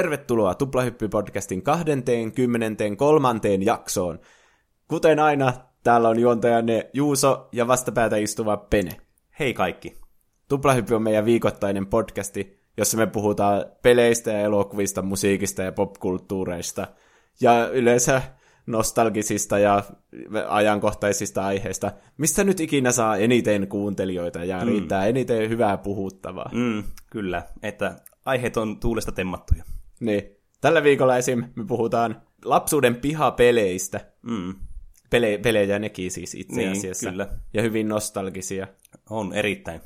Tervetuloa Tuplahyppy-podcastin 23. jaksoon. Kuten aina, täällä on juontajanne Juuso ja vastapäätä istuva Pene. Hei kaikki. Tuplahyppy on meidän viikoittainen podcasti, jossa me puhutaan peleistä ja elokuvista, musiikista ja popkulttuureista. Ja yleensä nostalgisista ja ajankohtaisista aiheista, mistä nyt ikinä saa eniten kuuntelijoita ja mm. riittää eniten hyvää puhuttavaa. Mm, kyllä, että aiheet on tuulesta temmattuja. Niin. Tällä viikolla esim. me puhutaan lapsuuden pihapeleistä. Mm. Pele- pelejä nekin siis itse Niin, asiassa. kyllä. Ja hyvin nostalgisia. On erittäin.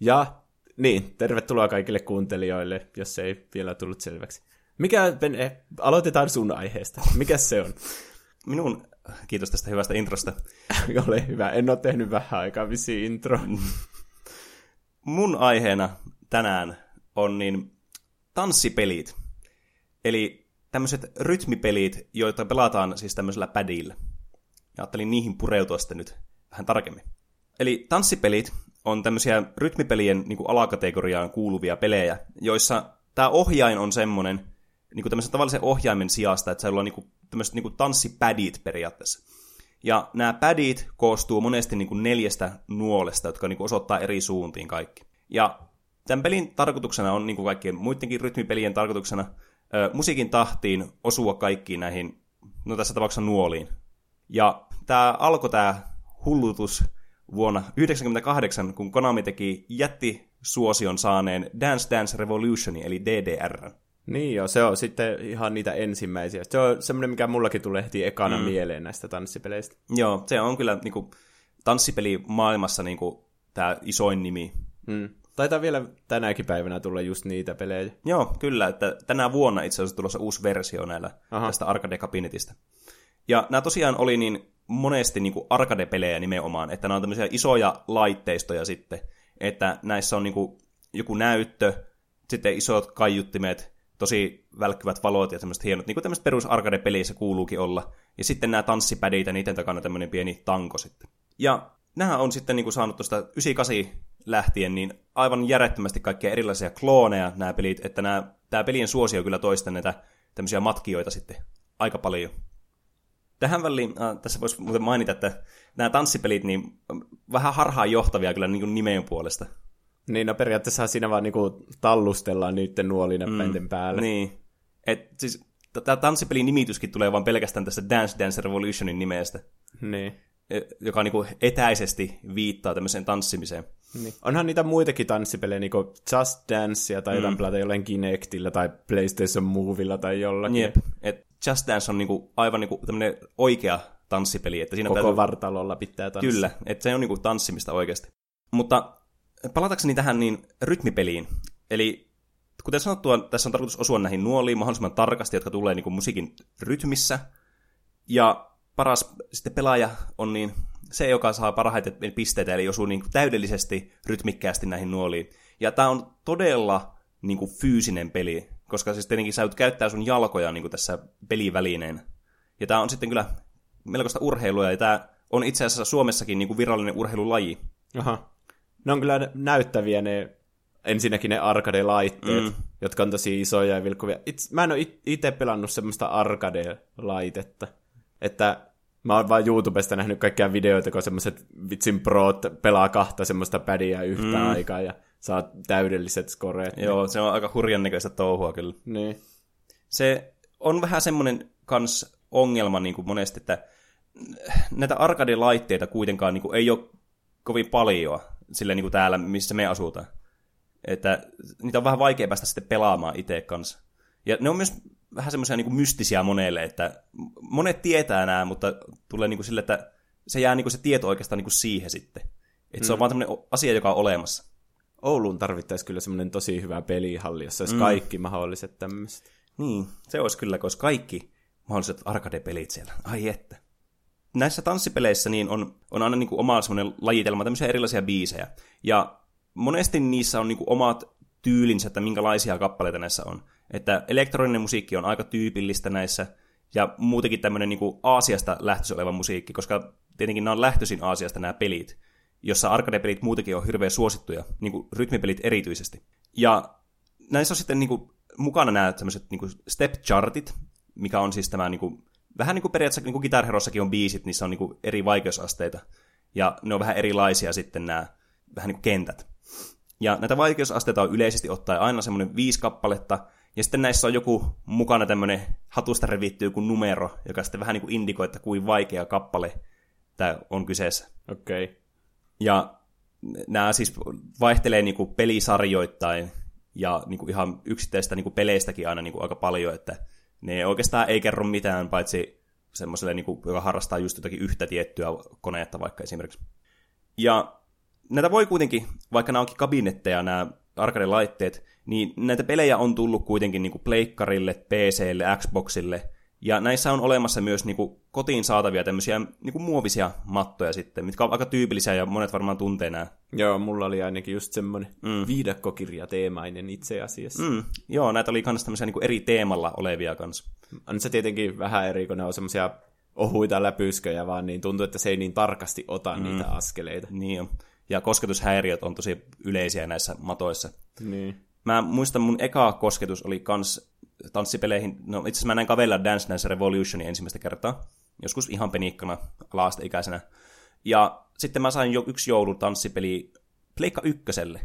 Ja niin, tervetuloa kaikille kuuntelijoille, jos se ei vielä tullut selväksi. Mikä, Pene, aloitetaan sun aiheesta. Mikä se on? Minun, kiitos tästä hyvästä introsta. Ole hyvä, en ole tehnyt vähän aikaa vissiin intro. Mun aiheena tänään on niin tanssipelit. Eli tämmöiset rytmipelit, joita pelataan siis tämmöisellä padilla. Ja ajattelin niihin pureutua sitten nyt vähän tarkemmin. Eli tanssipelit on tämmöisiä rytmipelien niin kuin alakategoriaan kuuluvia pelejä, joissa tämä ohjain on semmoinen, niin kuin tämmöisen tavallisen ohjaimen sijasta, että se on niin kuin, tämmöiset niin kuin tanssipadit periaatteessa. Ja nämä padit koostuu monesti niin kuin neljästä nuolesta, jotka niin kuin osoittaa eri suuntiin kaikki. Ja tämän pelin tarkoituksena on, niin kuin kaikkien muidenkin rytmipelien tarkoituksena, ö, musiikin tahtiin osua kaikkiin näihin, no tässä tapauksessa nuoliin. Ja tämä alkoi tämä hullutus vuonna 1998, kun Konami teki jättisuosion saaneen Dance Dance Revolutionin, eli DDR. Niin joo, se on sitten ihan niitä ensimmäisiä. Se on semmoinen, mikä mullakin tulee heti ekana mm. mieleen näistä tanssipeleistä. Joo, se on kyllä niin kuin, tanssipeli maailmassa niin kuin, tämä isoin nimi. Mm. Taitaa vielä tänäkin päivänä tulla just niitä pelejä. Joo, kyllä, että tänä vuonna itse asiassa tulossa uusi versio näillä Aha. tästä arcade-kabinetista. Ja nämä tosiaan oli niin monesti niin kuin arcade-pelejä nimenomaan, että nämä on tämmöisiä isoja laitteistoja sitten, että näissä on niin kuin joku näyttö, sitten isot kaiuttimet, tosi välkkyvät valot ja semmoiset hienot, niin kuin tämmöiset perus arcade-pelissä kuuluukin olla. Ja sitten nämä tanssipädit ja niiden takana tämmöinen pieni tanko sitten. Ja nämä on sitten niin kuin saanut tuosta 98 lähtien niin aivan järjettömästi kaikkia erilaisia klooneja nämä pelit, että nämä, tämä pelien suosio kyllä toista näitä tämmöisiä matkijoita sitten aika paljon. Tähän väliin, äh, tässä voisi muuten mainita, että nämä tanssipelit niin vähän harhaan johtavia kyllä niin nimen puolesta. Niin, no periaatteessa siinä vaan niinku tallustellaan niiden nuolinäppäinten mm. päälle. Niin. Et siis tämä tanssipelin nimityskin tulee vaan pelkästään tästä Dance Dance Revolutionin nimestä, Niin. e- joka niinku etäisesti viittaa tämmöiseen tanssimiseen. Niin. Onhan niitä muitakin tanssipelejä, niinku Just Dancea tai jotain mm. pelata jollain Kinectillä tai PlayStation Movilla tai jollakin. Jep. Et Just Dance on niinku aivan niinku tämmöinen oikea tanssipeli. Että siinä Koko täytyy... vartalolla pitää tanssia. Kyllä, että se on niinku tanssimista oikeasti. Mutta palatakseni tähän niin rytmipeliin. Eli kuten sanottua, tässä on tarkoitus osua näihin nuoliin mahdollisimman tarkasti, jotka tulee niinku musiikin rytmissä. Ja paras sitten pelaaja on niin se, joka saa parhaiten pisteitä, eli osuu niin täydellisesti rytmikkäästi näihin nuoliin. Ja tämä on todella niin kuin fyysinen peli, koska siis tietenkin sä käyttää sun jalkoja niin kuin tässä pelivälineen. Ja tämä on sitten kyllä melkoista urheilua, ja tämä on itse asiassa Suomessakin niin kuin virallinen urheilulaji. Aha. Ne on kyllä näyttäviä ne, ensinnäkin ne arcade-laitteet, mm. jotka on tosi isoja ja vilkkuvia. Itse, mä en ole itse pelannut semmoista arcade-laitetta, että mä oon vaan YouTubesta nähnyt kaikkia videoita, kun semmoiset vitsin proot pelaa kahta semmoista pädiä yhtä mm. aikaa ja saa täydelliset skoreet. Joo, se on aika hurjan näköistä touhua kyllä. Niin. Se on vähän semmoinen kans ongelma niin kuin monesti, että näitä arcade-laitteita kuitenkaan niin kuin ei ole kovin paljon sillä niin kuin täällä, missä me asutaan. Että niitä on vähän vaikea päästä sitten pelaamaan itse kanssa. Ja ne on myös vähän semmoisia niin mystisiä monelle, että monet tietää nämä, mutta tulee niin kuin sille, että se jää niin kuin se tieto oikeastaan niin kuin siihen sitten. Että se on vaan tämmöinen asia, joka on olemassa. Ouluun tarvittaisi kyllä semmoinen tosi hyvä pelihalli, jossa olisi mm. kaikki mahdolliset tämmöiset. Niin, se olisi kyllä, koska kaikki mahdolliset arcade-pelit siellä. Ai että. Näissä tanssipeleissä niin on, on aina niin kuin oma semmoinen lajitelma, tämmöisiä erilaisia biisejä. Ja monesti niissä on niin kuin omat tyylinsä, että minkälaisia kappaleita näissä on. Että elektroninen musiikki on aika tyypillistä näissä, ja muutenkin tämmöinen niin kuin Aasiasta lähtöisin oleva musiikki, koska tietenkin nämä on lähtöisin Aasiasta nämä pelit, jossa arcade-pelit muutenkin on hirveän suosittuja, niin kuin rytmipelit erityisesti. Ja näissä on sitten niin kuin mukana nämä tämmöiset niin step chartit, mikä on siis tämä niin kuin, vähän niin kuin periaatteessa niin kuin Guitar on biisit, niissä on niin kuin eri vaikeusasteita. Ja ne on vähän erilaisia sitten nämä vähän niin kuin kentät. Ja näitä vaikeusasteita on yleisesti ottaen aina semmoinen viisi kappaletta, ja sitten näissä on joku mukana tämmöinen hatusta revitty joku numero, joka sitten vähän niin kuin indikoi, että kuin vaikea kappale tämä on kyseessä. Okei. Okay. Ja nämä siis vaihtelee niin kuin pelisarjoittain ja niin kuin ihan yksittäistä niin kuin peleistäkin aina niin kuin aika paljon, että ne oikeastaan ei kerro mitään, paitsi semmoiselle, niin kuin, joka harrastaa just jotakin yhtä tiettyä koneetta vaikka esimerkiksi. Ja näitä voi kuitenkin, vaikka nämä onkin kabinetteja, nämä arcade-laitteet, niin näitä pelejä on tullut kuitenkin niin kuin pleikkarille, PClle, Xboxille, ja näissä on olemassa myös niin kuin, kotiin saatavia tämmöisiä niin kuin, muovisia mattoja sitten, mitkä on aika tyypillisiä ja monet varmaan tuntee nämä. Joo, mulla oli ainakin just semmoinen mm. viidakkokirja-teemainen itse asiassa. Mm, joo, näitä oli myös tämmöisiä niin kuin, eri teemalla olevia kanssa. On se tietenkin vähän eri, kun ne on semmoisia ohuita läpysköjä vaan, niin tuntuu, että se ei niin tarkasti ota mm. niitä askeleita. Niin on. Ja kosketushäiriöt on tosi yleisiä näissä matoissa. Niin. Mä muistan, mun eka kosketus oli kans tanssipeleihin. No itse asiassa mä näin kavella Dance Dance Revolutionin ensimmäistä kertaa. Joskus ihan penikkana alaasteikäisenä. Ja sitten mä sain jo yksi joulun tanssipeli Pleikka ykköselle.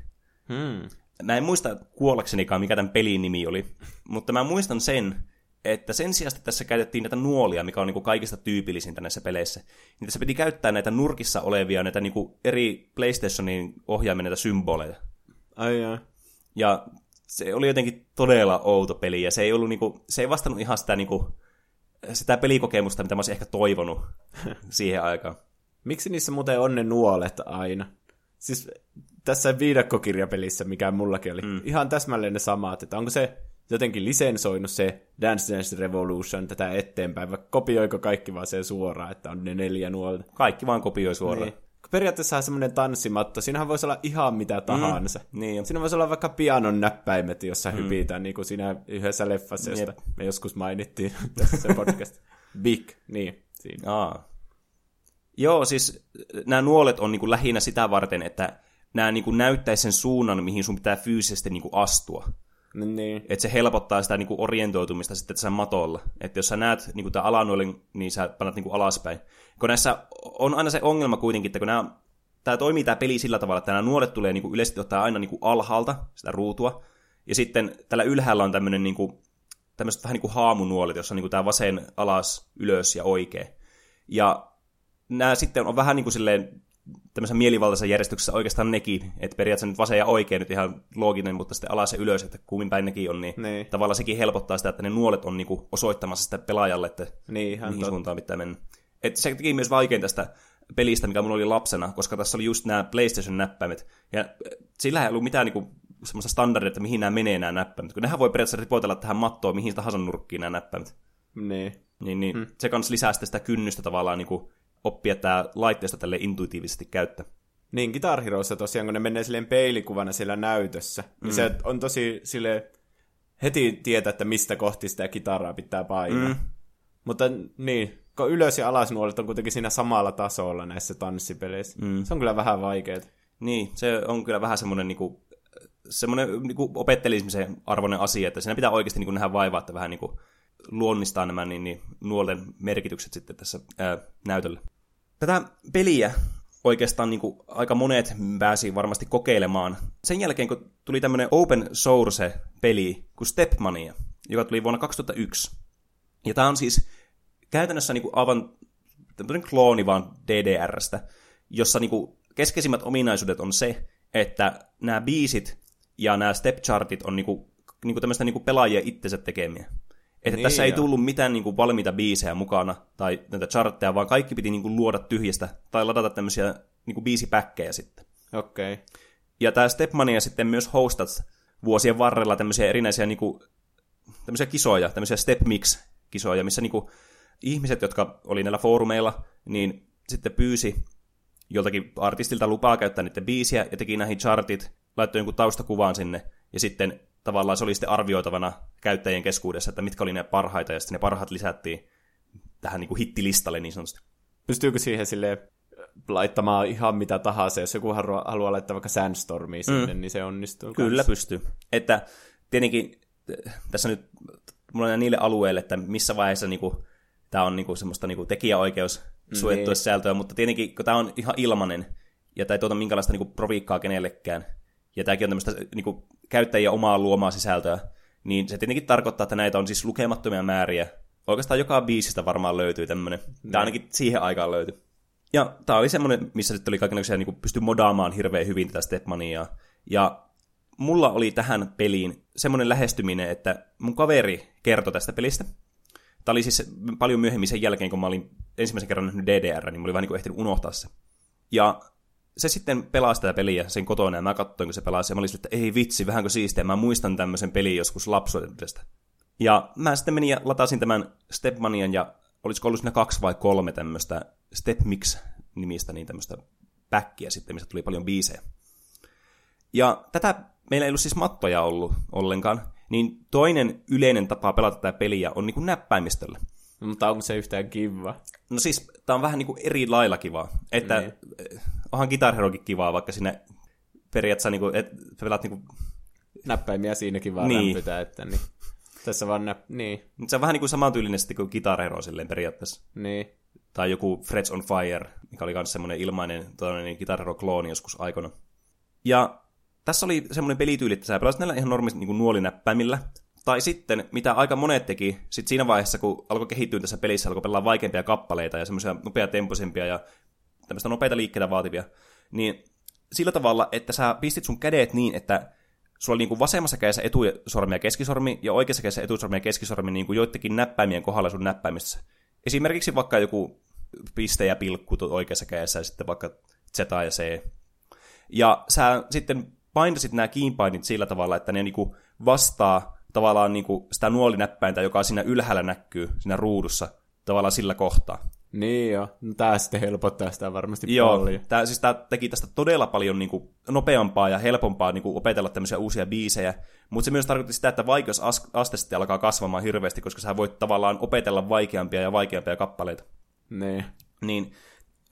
Hmm. Mä en muista kuollaksenikaan, mikä tämän pelin nimi oli, mutta mä muistan sen, että sen sijaan, että tässä käytettiin näitä nuolia, mikä on niin kuin kaikista tyypillisintä näissä peleissä, niin tässä piti käyttää näitä nurkissa olevia, näitä niin kuin eri PlayStationin ohjaamia näitä symboleja. Ai ai. Ja se oli jotenkin todella outo peli, ja se ei, ollut niinku, se ei vastannut ihan sitä, niinku, sitä pelikokemusta, mitä mä olisin ehkä toivonut siihen aikaan. Miksi niissä muuten on ne nuolet aina? Siis tässä viidakkokirjapelissä, mikä mullakin oli, mm. ihan täsmälleen ne samat, että onko se jotenkin lisensoinut se Dance Dance Revolution tätä eteenpäin, vai kopioiko kaikki vaan sen suoraan, että on ne neljä nuolta? Kaikki vaan kopioi suoraan. Niin periaatteessa semmoinen tanssimatto, siinähän voisi olla ihan mitä tahansa. Mm, niin. Siinä voisi olla vaikka pianon näppäimet, jossa mm. hypitään, niin kuin siinä yhdessä leffassa, josta Jep. me joskus mainittiin tässä podcast. Big, niin. Siinä. Aa. Joo, siis nämä nuolet on niin kuin lähinnä sitä varten, että nämä niin kuin näyttäisi sen suunnan, mihin sun pitää fyysisesti niin kuin astua. Niin. Että se helpottaa sitä niin kuin orientoitumista sitten tässä matolla. Että jos sä näet niin kuin tämän alanuolin, niin sä panat niin kuin alaspäin. Kun näissä on aina se ongelma kuitenkin, että kun nämä, tämä toimii tämä peli sillä tavalla, että nämä nuolet tulee niin kuin yleisesti ottaa aina niin kuin alhaalta sitä ruutua. Ja sitten tällä ylhäällä on tämmöinen niin kuin, tämmöiset vähän niin kuin haamunuolet, jossa on niin kuin tämä vasen alas, ylös ja oikein. Ja nämä sitten on vähän niin kuin silleen tämmöisessä mielivaltaisessa järjestyksessä oikeastaan nekin, että periaatteessa nyt vasen ja oikein nyt ihan looginen, mutta sitten alas ja ylös, että kummin päin nekin on, niin, niin. tavallaan sekin helpottaa sitä, että ne nuolet on niinku osoittamassa sitä pelaajalle, että niin, ihan mihin tot... suuntaan pitää mennä. Et se teki myös vaikein tästä pelistä, mikä mulla oli lapsena, koska tässä oli just nämä PlayStation-näppäimet, ja sillä ei ollut mitään niinku semmoista standardia, että mihin nämä menee nämä näppäimet, kun nehän voi periaatteessa ripotella tähän mattoon mihin tahansa nurkkiin nämä näppäimet. Niin. Niin, niin hmm. se kans lisää sitä kynnystä tavallaan niin kuin oppia tämä laitteesta tälle intuitiivisesti käyttää. Niin, Guitar Heroissa tosiaan, kun ne menee silleen peilikuvana siellä näytössä, niin mm. niin se on tosi sille heti tietää, että mistä kohti sitä kitaraa pitää painaa. Mm. Mutta niin, kun ylös- ja alasnuolet on kuitenkin siinä samalla tasolla näissä tanssipeleissä. Mm. Se on kyllä vähän vaikeaa. Niin, se on kyllä vähän semmoinen niinku, semmoinen niinku opettelismisen arvoinen asia, että siinä pitää oikeasti niinku nähdä vaivaa, että vähän niinku luonnistaa nämä niin, niin, nuolen merkitykset sitten tässä ää, näytöllä. Tätä peliä oikeastaan niin kuin aika monet pääsi varmasti kokeilemaan. Sen jälkeen, kun tuli tämmöinen open source-peli kuin Stepmania, joka tuli vuonna 2001. Ja tämä on siis käytännössä niin kuin aivan tämmöinen klooni vaan DDRstä, jossa niin kuin keskeisimmät ominaisuudet on se, että nämä biisit ja nämä stepchartit on niin kuin, niin kuin tämmöistä niin kuin itsensä tekemiä. Että niin, tässä ei tullut mitään niin kuin, valmiita biisejä mukana tai näitä chartteja, vaan kaikki piti niin kuin, luoda tyhjistä tai ladata tämmöisiä niin kuin, biisipäkkejä sitten. Okei. Okay. Ja tämä Stepmania sitten myös hostat vuosien varrella tämmöisiä erinäisiä niin kuin, tämmöisiä kisoja, tämmöisiä Step Mix-kisoja, missä niin kuin, ihmiset, jotka oli näillä foorumeilla, niin sitten pyysi joltakin artistilta lupaa käyttää niiden biisiä ja teki näihin chartit, laittoi jonkun taustakuvaan sinne ja sitten tavallaan se oli sitten arvioitavana käyttäjien keskuudessa, että mitkä oli ne parhaita, ja sitten ne parhaat lisättiin tähän niin kuin hittilistalle niin sanotusti. Pystyykö siihen sille laittamaan ihan mitä tahansa, jos joku haluaa, haluaa laittaa vaikka Sandstormia sinne, mm. niin se onnistuu. Kyllä kanssa. pystyy. Että tietenkin tässä nyt mulla on niille alueille, että missä vaiheessa niinku, tämä on niinku semmoista niinku tekijäoikeus suojattua niin. sisältöä, mutta tietenkin kun tämä on ihan ilmanen, ja tämä ei tuota minkälaista niinku proviikkaa kenellekään, ja tämäkin on tämmöistä niinku, käyttäjien omaa luomaa sisältöä, niin se tietenkin tarkoittaa, että näitä on siis lukemattomia määriä. Oikeastaan joka biisistä varmaan löytyy tämmöinen. Tämä Niin. ainakin siihen aikaan löytyi. Ja tämä oli semmoinen, missä sitten oli kaikenlaisia, niin pystyi modaamaan hirveän hyvin tätä Stepmaniaa. Ja mulla oli tähän peliin semmoinen lähestyminen, että mun kaveri kertoi tästä pelistä. Tämä oli siis paljon myöhemmin sen jälkeen, kun mä olin ensimmäisen kerran nähnyt DDR, niin mä olin vähän niin kuin ehtinyt unohtaa se. Ja se sitten pelasi tätä peliä sen kotona, ja mä katsoin, kun se pelasi, ja mä olin sille, että ei vitsi, vähänkö siistiä, mä muistan tämmöisen pelin joskus lapsuudesta. Ja mä sitten menin ja latasin tämän Stepmanian, ja olisiko ollut siinä kaksi vai kolme tämmöistä Stepmix-nimistä, niin tämmöistä backia sitten, mistä tuli paljon biisejä. Ja tätä meillä ei ollut siis mattoja ollut ollenkaan, niin toinen yleinen tapa pelata tätä peliä on niin kuin näppäimistöllä. Mutta onko se yhtään kiva? No siis, tää on vähän niin kuin eri lailla kivaa. Että Niin. Niin. onhan Guitar Herokin kivaa, vaikka sinne periaatteessa niin kuin, et, pelaat niin kuin, Näppäimiä siinäkin vaan Niin. niin. rämpytää, että niin. Tässä vaan näp... Niin, se on vähän niin kuin samantyylinen sitten kuin Guitar Hero silleen periaatteessa. niin. Tai joku Frets on Fire, mikä oli myös semmoinen ilmainen toinen Guitar Hero-klooni joskus aikana. Ja tässä oli semmoinen pelityyli, että sä pelasit näillä ihan normisti niin nuolinäppäimillä. Tai sitten, mitä aika monet teki, sit siinä vaiheessa, kun alkoi kehittyä tässä pelissä, alkoi pelaa vaikeampia kappaleita ja semmoisia nopeatempoisempia ja tämmöistä nopeita liikkeitä vaativia, niin sillä tavalla, että sä pistit sun kädet niin, että sulla niin kuin vasemmassa kädessä etusormi ja keskisormi, ja oikeassa kädessä etusormi ja keskisormi niin kuin joidenkin näppäimien kohdalla sun näppäimistössä. Esimerkiksi vaikka joku piste ja pilkku oikeassa kädessä, ja sitten vaikka Z ja C. Ja sä sitten painasit nämä kiinpainit sillä tavalla, että ne niinku vastaa tavallaan niinku sitä nuolinäppäintä, joka siinä ylhäällä näkyy siinä ruudussa, tavallaan sillä kohtaa. Niin joo. No tää sitten helpottaa sitä varmasti Joo, paljon. tää, siis tää teki tästä todella paljon niinku nopeampaa ja helpompaa niinku opetella tämmöisiä uusia biisejä, mutta se myös tarkoitti sitä, että vaikeusaste sitten alkaa kasvamaan hirveästi, koska sä voit tavallaan opetella vaikeampia ja vaikeampia kappaleita. Niin. Niin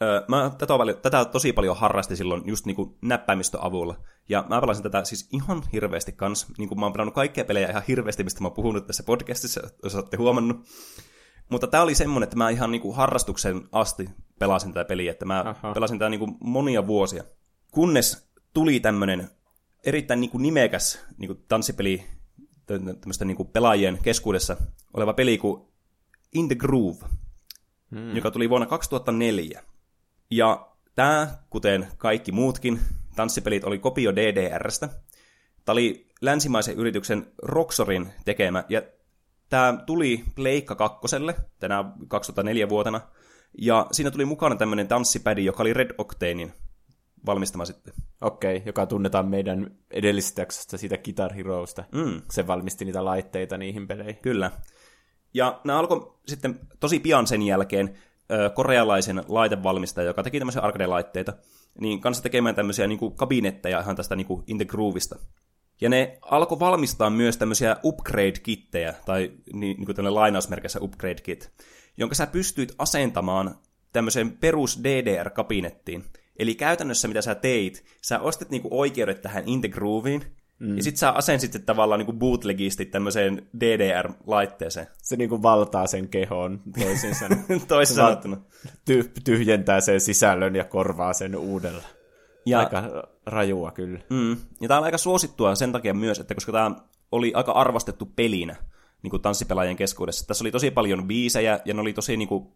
öö, mä tätä, paljon, tätä tosi paljon harrastin silloin just niinku näppäimistön avulla. Ja mä pelasin tätä siis ihan hirveästi kans. Niin kuin mä oon pelannut kaikkia pelejä ihan hirveästi, mistä mä oon puhunut tässä podcastissa, jos olette huomannut. Mutta tää oli semmonen, että mä ihan niinku harrastuksen asti pelasin tätä peliä, että mä Aha. pelasin tätä niinku monia vuosia. Kunnes tuli tämmönen erittäin niinku nimekäs niinku tanssipeli tämmöistä niinku pelaajien keskuudessa oleva peli kuin In the Groove, hmm. joka tuli vuonna 2004. Ja tämä, kuten kaikki muutkin tanssipelit, oli kopio DDRstä. Tämä oli länsimaisen yrityksen Roxorin tekemä, ja tämä tuli Pleikka kakkoselle tänä 2004 vuotena, ja siinä tuli mukana tämmöinen tanssipädi, joka oli Red Octanein valmistama sitten. Okei, joka tunnetaan meidän edellisestä jaksosta siitä Guitar Heroesta. Mm. Se valmisti niitä laitteita niihin peleihin. Kyllä. Ja nämä alkoi sitten tosi pian sen jälkeen korealaisen laitevalmistaja, joka teki tämmöisiä arcade-laitteita, niin kanssa tekemään tämmöisiä niin kuin kabinetteja ihan tästä niin kuin In the Groovista. Ja ne alkoi valmistaa myös tämmöisiä upgrade-kittejä, tai niin, niin kuin lainausmerkissä upgrade-kit, jonka sä pystyit asentamaan tämmöiseen perus DDR-kabinettiin. Eli käytännössä mitä sä teit, sä ostit niinku oikeudet tähän In the Grooveen, mm. ja sit sä asensit sitten tavallaan niinku bootlegisti tämmöiseen DDR-laitteeseen. Se niinku valtaa sen kehon toisin sanoen. Toisin sanottuna. Ty- tyhjentää sen sisällön ja korvaa sen uudella. Ja-. Aika rajua kyllä. Mm. Ja tää on aika suosittua sen takia myös, että koska tämä oli aika arvostettu pelinä niin kuin tanssipelaajien keskuudessa. Tässä oli tosi paljon biisejä, ja ne oli tosi niin kuin,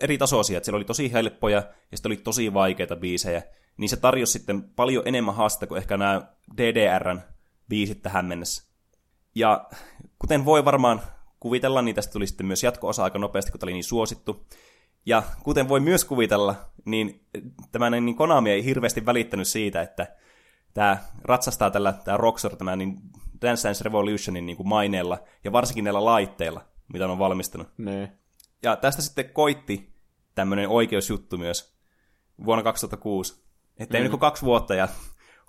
eri tasoisia. Että siellä oli tosi helppoja, ja sitten oli tosi vaikeita biisejä. Niin se tarjosi sitten paljon enemmän haastetta kuin ehkä nämä DDRn biisit tähän mennessä. Ja kuten voi varmaan kuvitella, niin tästä tuli sitten myös jatko-osa aika nopeasti, kun tämä oli niin suosittu. Ja kuten voi myös kuvitella, niin tämä niin Konami ei hirveästi välittänyt siitä, että tämä ratsastaa tällä, tämä Rockstar, tämä niin Dance Dance Revolutionin niin kuin maineella, ja varsinkin näillä laitteilla, mitä on valmistanut. Ne. Ja tästä sitten koitti tämmöinen oikeusjuttu myös vuonna 2006. Että ei mm. kaksi vuotta ja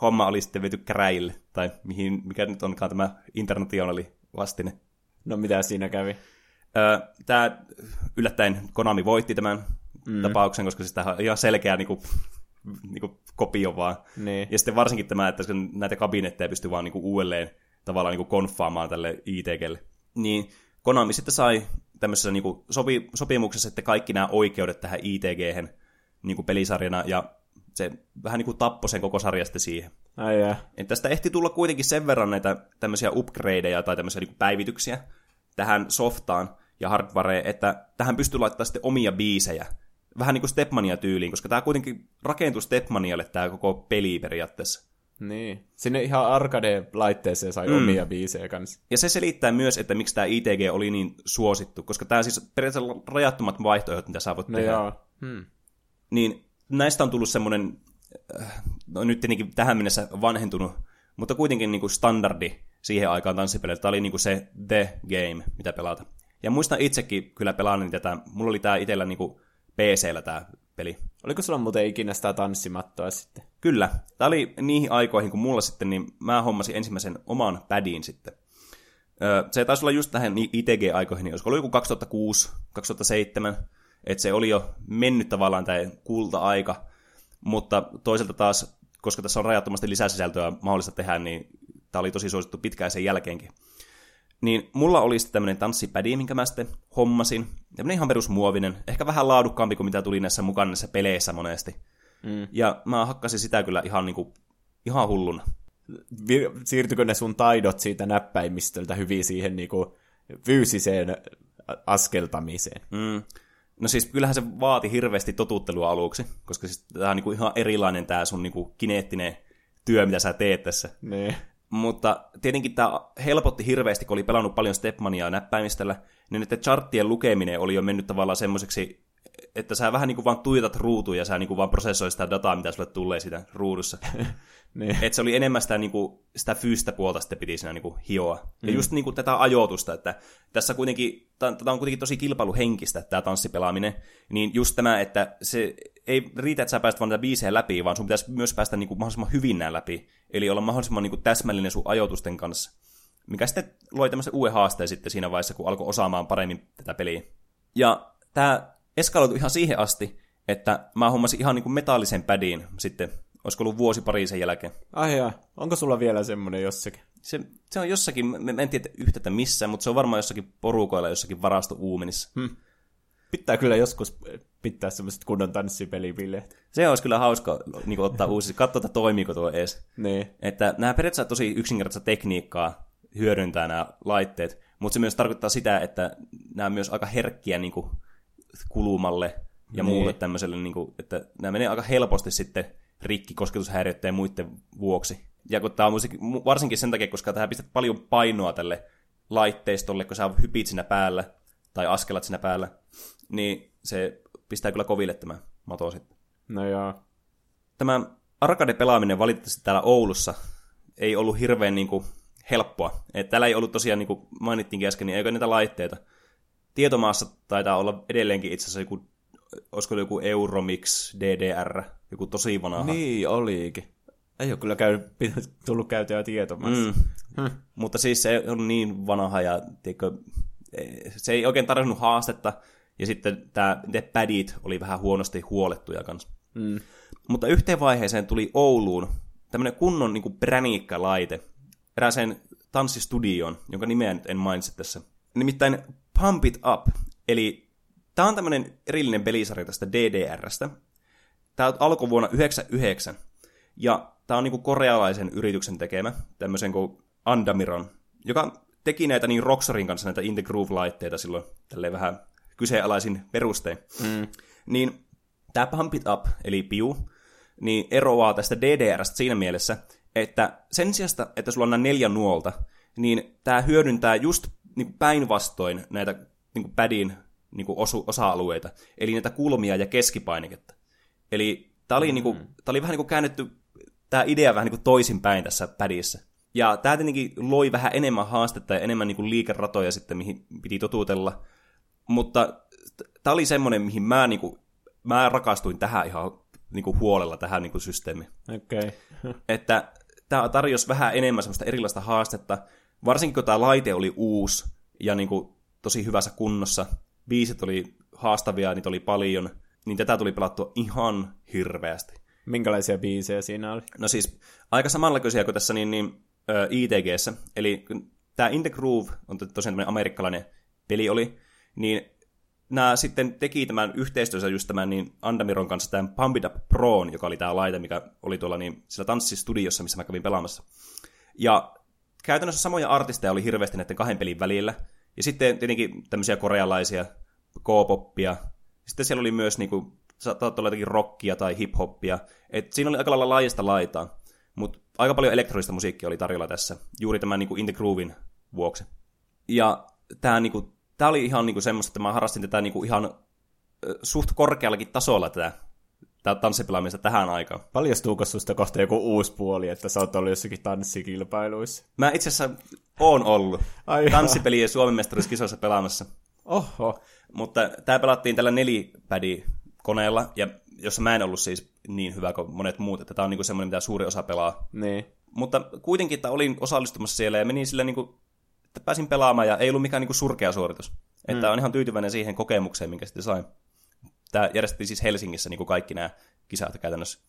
homma oli sitten vety käräjille, tai mihin, mikä nyt onkaan tämä internationali vastine. No mitä siinä kävi? Tämä yllättäen Konami voitti tämän mm. tapauksen, koska siis tämä on ihan selkeä niin kuin, niin kuin kopio vaan. Niin. Ja sitten varsinkin tämä, että näitä kabinetteja pystyy vaan niin kuin uudelleen tavallaan niin kuin konfaamaan tälle ITGlle. Niin Konami sitten sai tämmöisessä niin kuin sopi, sopimuksessa että kaikki nämä oikeudet tähän ITG niin kuin pelisarjana, ja se vähän niin kuin tappoi sen koko sarjasta siihen. Ai jää. Et tästä ehti tulla kuitenkin sen verran näitä tämmöisiä upgradeja tai tämmöisiä niin kuin päivityksiä tähän softaan ja hardwareen, että tähän pystyy laittamaan sitten omia biisejä. Vähän niin kuin Stepmania-tyyliin, koska tämä kuitenkin rakentui Stepmanialle tämä koko peli periaatteessa. Niin. Sinne ihan arcade-laitteeseen sai mm. omia biisejä kanssa. Ja se selittää myös, että miksi tämä ITG oli niin suosittu, koska tämä siis periaatteessa rajattomat vaihtoehdot, mitä sä voit No tehdä. joo. Hmm. Niin näistä on tullut semmoinen, no nyt tietenkin tähän mennessä vanhentunut, mutta kuitenkin niin kuin standardi siihen aikaan tanssipeleille. Tämä oli niin kuin se the game, mitä pelata. Ja muistan itsekin kyllä pelannut tätä, mulla oli tämä itsellä niin kuin PC-llä tämä peli. Oliko sulla muuten ikinä sitä tanssimattoa sitten? Kyllä. Tämä oli niihin aikoihin, kun mulla sitten, niin mä hommasin ensimmäisen oman padin sitten. Öö, se taisi olla just tähän ITG-aikoihin, niin olisiko ollut joku 2006, 2007, että se oli jo mennyt tavallaan tämä kulta-aika, mutta toisaalta taas, koska tässä on rajattomasti lisäsisältöä mahdollista tehdä, niin tämä oli tosi suosittu pitkään sen jälkeenkin. Niin mulla oli sitten tämmöinen tanssipädi, minkä mä sitten hommasin. Tämmöinen ihan perusmuovinen, ehkä vähän laadukkaampi kuin mitä tuli näissä mukana näissä peleissä monesti. Mm. Ja mä hakkasin sitä kyllä ihan, niinku, ihan hulluna. Vi- siirtykö ne sun taidot siitä näppäimistöltä hyvin siihen niinku fyysiseen askeltamiseen? Mm. No siis kyllähän se vaati hirveästi totuttelua aluksi, koska siis tämä on niinku ihan erilainen tämä sun niinku kineettinen työ, mitä sä teet tässä. Niin. Mutta tietenkin tämä helpotti hirveästi, kun oli pelannut paljon Stepmania näppäimistöllä, niin nyt charttien lukeminen oli jo mennyt tavallaan semmoiseksi, että sä vähän niin kuin vaan tuijotat ruutuun ja sä niin kuin vaan prosessoit sitä dataa, mitä sulle tulee siitä ruudussa. niin. että se oli enemmän sitä, niin kuin, sitä fyysistä puolta sitten piti siinä niin kuin hioa. Mm. Ja just niin kuin tätä ajoitusta, että tässä kuitenkin, tämä on kuitenkin tosi kilpailuhenkistä, tämä tanssipelaaminen, niin just tämä, että se ei riitä, että sä pääset vaan näitä biisejä läpi, vaan sun pitäisi myös päästä niin kuin mahdollisimman hyvin nämä läpi. Eli olla mahdollisimman niin kuin täsmällinen sun ajoitusten kanssa. Mikä sitten loi tämmöisen uuden haasteen sitten siinä vaiheessa, kun alkoi osaamaan paremmin tätä peliä. Ja tämä eskaloitui ihan siihen asti, että mä hommasin ihan niin kuin metallisen pädiin sitten, olisiko ollut vuosi pari sen jälkeen. Ai jaa. Onko sulla vielä semmonen jossakin? Se, se on jossakin, mä mä en tiedä yhtä, että missä, mutta se on varmaan jossakin porukoilla, jossakin varasto-uumenissa. Hmm. Pitää kyllä joskus pitää semmoiset kunnon tanssipelibileet. Se olisi kyllä hauska niin ottaa uusi, katsoa, että toimiiko tuo edes. Niin. Että nämä periaatteessa tosi yksinkertaista tekniikkaa hyödyntää nämä laitteet, mutta se myös tarkoittaa sitä, että nämä on myös aika herkkiä niin kuin, kulumalle ja Niin. muulle tämmöiselle, niin kuin, että nämä menee aika helposti sitten rikki kosketushäiriöiden ja muiden vuoksi. Ja kun tämä on musiikki, mu- varsinkin sen takia, koska tähän pistät paljon painoa tälle laitteistolle, kun sä hypit siinä päällä tai askelat siinä päällä, niin se pistää kyllä koville tämä mato sitten. No joo. Tämä arcade-pelaaminen valitettavasti täällä Oulussa ei ollut hirveän niin kuin, helppoa. Et täällä ei ollut tosiaan, niin kuin mainittiinkin äsken, niin eikö niitä laitteita. Tietomaassa taitaa olla edelleenkin itse asiassa joku, olisiko joku Euromix DDR, joku tosi vanha. Niin olikin. Ei ole kyllä käy, tullut käytyä tietomassa. Mm. Mutta siis se on niin vanha ja tiedätkö, se ei oikein tarjonnut haastetta. Ja sitten tämä, ne padit oli vähän huonosti huolettuja kanssa. Mm. Mutta yhteen vaiheeseen tuli Ouluun tämmöinen kunnon niin kuin präniikkalaite erääseen tanssistudioon, jonka nimeä nyt en mainitse tässä. Nimittäin Pump It Up. Eli tämä on tämmöinen erillinen pelisarja tästä DDRstä. Tämä alkoi vuonna 1999. Ja tämä on niin kuin korealaisen yrityksen tekemä, tämmöisen kuin Andamiron, joka teki näitä niin Rocksorin kanssa näitä In the Groove-laitteita silloin tälleen vähän kyseenalaisin perustein. Mm. Niin tämä Pump It Up, eli Piu, niin eroaa tästä DDRstä siinä mielessä, että sen sijasta, että sulla on nämä neljä nuolta, niin tämä hyödyntää just niin päinvastoin näitä niin padin niin osu, osa-alueita, eli näitä kulmia ja keskipainiketta. Eli tämä oli, mm. niin kuin, tämä oli vähän niin kuin käännetty, tämä idea vähän niin kuin toisinpäin tässä pädissä. Ja tämä tietenkin loi vähän enemmän haastetta ja enemmän niin kuin liikeratoja sitten, mihin piti totutella. Mutta tämä oli semmoinen, mihin mä, niin kuin, mä rakastuin tähän ihan niin kuin huolella, tähän niin kuin systeemiin. Okay. Että tämä tarjosi vähän enemmän semmoista erilaista haastetta, varsinkin kun tämä laite oli uusi ja niin kuin tosi hyvässä kunnossa. Biisit oli haastavia, niitä oli paljon, niin tätä tuli pelattua ihan hirveästi. Minkälaisia biisejä siinä oli? No siis aika samanlaisia kuin tässä, niin, niin ö, ITGssä. Eli tämä In the Groove on tosiaan tämmöinen amerikkalainen peli oli, niin nämä sitten teki tämän yhteistyössä just tämän niin Andamiron kanssa tämän Pump It Up Proon, joka oli tämä laite, mikä oli tuolla niin, sillä tanssistudiossa, missä mä kävin pelaamassa. Ja käytännössä samoja artisteja oli hirveästi näiden kahden pelin välillä. Ja sitten tietenkin tämmöisiä korealaisia, K-poppia. Sitten siellä oli myös niinku, saattaa olla jotakin rockia tai hip-hoppia. Et siinä oli aika lailla laajasta laitaa. Mutta aika paljon elektronista musiikkia oli tarjolla tässä, juuri tämän niinku In the Groovin vuoksi. Ja tämä niinku, tää oli ihan niinku semmoista, että mä harrastin tätä niinku ihan suht korkeallakin tasolla tätä, tätä tanssipelaamista tähän aikaan. Paljastuuko susta kohta joku uusi puoli, että sä oot ollut jossakin tanssikilpailuissa? Mä itse asiassa oon ollut Ai tanssipelien Suomen mestaruuskisoissa pelaamassa. Oho. Mutta tämä pelattiin tällä nelipädi koneella, ja jossa mä en ollut siis niin hyvä kuin monet muut, että tämä on niinku semmoinen, mitä suuri osa pelaa. Niin. Mutta kuitenkin, että olin osallistumassa siellä ja menin sillä niinku, pääsin pelaamaan ja ei ollut mikään niinku surkea suoritus. Että on ihan tyytyväinen siihen kokemukseen, minkä sitten sain. Tämä järjestettiin siis Helsingissä niin kuin kaikki nämä kisat käytännössä.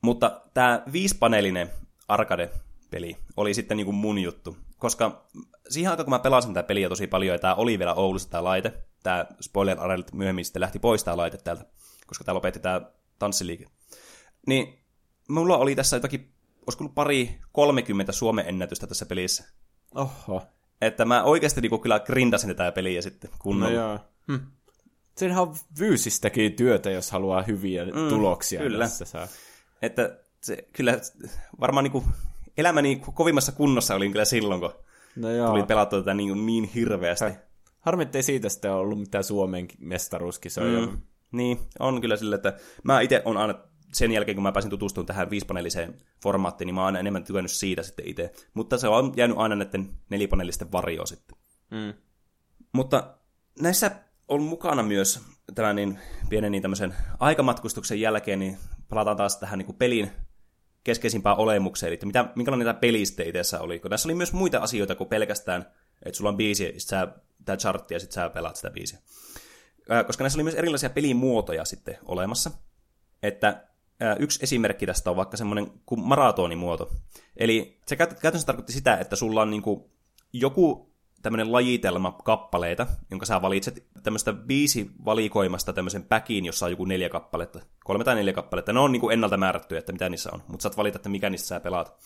Mutta tämä viisipaneelinen arcade-peli oli sitten niin kuin mun juttu. Koska siihen aikaan, kun mä pelasin tätä peliä tosi paljon, ja tämä oli vielä Oulussa tämä laite, tämä spoiler alert myöhemmin sitten lähti pois tämä laite täältä, koska tämä lopetti tämä tanssiliike. Niin mulla oli tässä jotakin, olisiko ollut pari 30 Suomen ennätystä tässä pelissä. Oho. Että mä oikeasti niinku kyllä grindasin tätä peliä sitten kunnolla. No joo. Hm. Siinähän on fyysistäkin työtä, jos haluaa hyviä mm, tuloksia. kyllä. Tässä saa. Että se kyllä varmaan niinku elämäni kovimmassa kunnossa olin kyllä silloin, kun No joo. tuli pelattua tätä niin, niin hirveästi. Harmi, ettei siitä sitten ollut mitään Suomen mestaruuskisoja. Mm. Niin, on kyllä sillä, että mä itse on aina sen jälkeen, kun mä pääsin tutustumaan tähän viisipaneeliseen formaattiin, niin mä oon aina enemmän tykännyt siitä sitten itse. Mutta se on jäänyt aina näiden nelipaneelisten varjoon sitten. Mm. Mutta näissä on mukana myös tämän niin pienen niin tämmöisen aikamatkustuksen jälkeen, niin palataan taas tähän niin kuin pelin keskeisimpään olemukseen, eli mitä, minkälainen tämä peli sitten itse oli. Kun tässä oli myös muita asioita kuin pelkästään, että sulla on biisi, ja sit sä, tämä chartti, ja sitten sä pelaat sitä biisiä. Koska näissä oli myös erilaisia pelimuotoja sitten olemassa. Että yksi esimerkki tästä on vaikka semmoinen kuin maratonimuoto. Eli se käyt- käytännössä tarkoitti sitä, että sulla on niinku joku tämmöinen lajitelma kappaleita, jonka sä valitset tämmöistä viisi valikoimasta tämmöisen päkiin, jossa on joku neljä kappaletta, kolme tai neljä kappaletta. Ne on niin kuin ennalta määrättyjä, että mitä niissä on, mutta saat valita, että mikä niistä sä pelaat.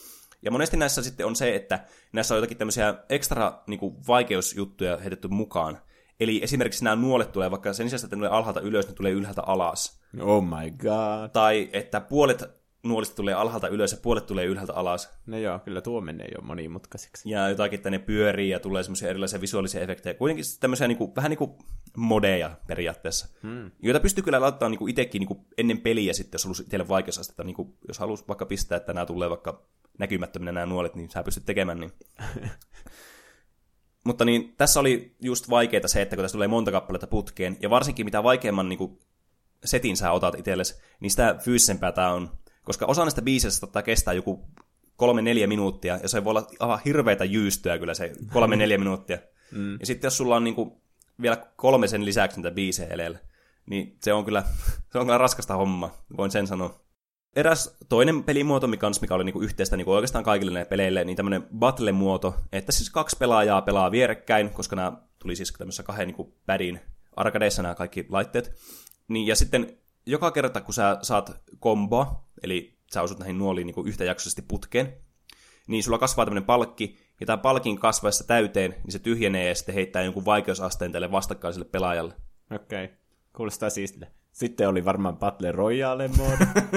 Ja monesti näissä sitten on se, että näissä on jotakin tämmöisiä ekstra niin kuin vaikeusjuttuja heitetty mukaan. Eli esimerkiksi nämä nuolet tulee, vaikka sen sijaan, että ne tulee alhaalta ylös, ne tulee ylhäältä alas. Oh my god. Tai että puolet nuolista tulee alhaalta ylös ja puolet tulee ylhäältä alas. No joo, kyllä tuo menee jo monimutkaiseksi. ja jotakin, että ne pyörii ja tulee semmoisia erilaisia visuaalisia efektejä. Kuitenkin tämmöisiä niinku, vähän niin kuin modeja periaatteessa, hmm. joita pystyy kyllä laittamaan niinku itsekin niinku ennen peliä sitten, jos halusi itselle vaikeusastetta. Niinku, jos halusi vaikka pistää, että nämä tulee vaikka näkymättöminä nämä nuolet, niin sä pystyt tekemään niin. Mutta niin, tässä oli just vaikeaa se, että kun tässä tulee monta kappaletta putkeen, ja varsinkin mitä vaikeamman niin setin sä otat itsellesi, niin sitä fyysisempää tämä on. Koska osa näistä biiseistä saattaa kestää joku kolme-neljä minuuttia, ja se voi olla aivan hirveätä jyystyä kyllä se kolme-neljä minuuttia. Mm. Ja sitten jos sulla on niinku vielä kolme sen lisäksi niitä biisejä edellä, niin se on kyllä, se on kyllä raskasta hommaa, voin sen sanoa. Eräs toinen pelimuoto, mikä, on, mikä oli niinku yhteistä niinku oikeastaan kaikille näille peleille, niin tämmöinen battle-muoto, että siis kaksi pelaajaa pelaa vierekkäin, koska nämä tuli siis tämmöisessä kahden niinku padin arkadeissa nämä kaikki laitteet. Niin, ja sitten joka kerta, kun sä saat komboa, eli sä osut näihin nuoliin niinku yhtäjaksoisesti putkeen, niin sulla kasvaa tämmöinen palkki, ja tämä palkin kasvaessa täyteen, niin se tyhjenee ja sitten heittää jonkun vaikeusasteen tälle vastakkaiselle pelaajalle. Okei. Okay. Kuulostaa siistiltä. Sitten oli varmaan Battle Royale moodi.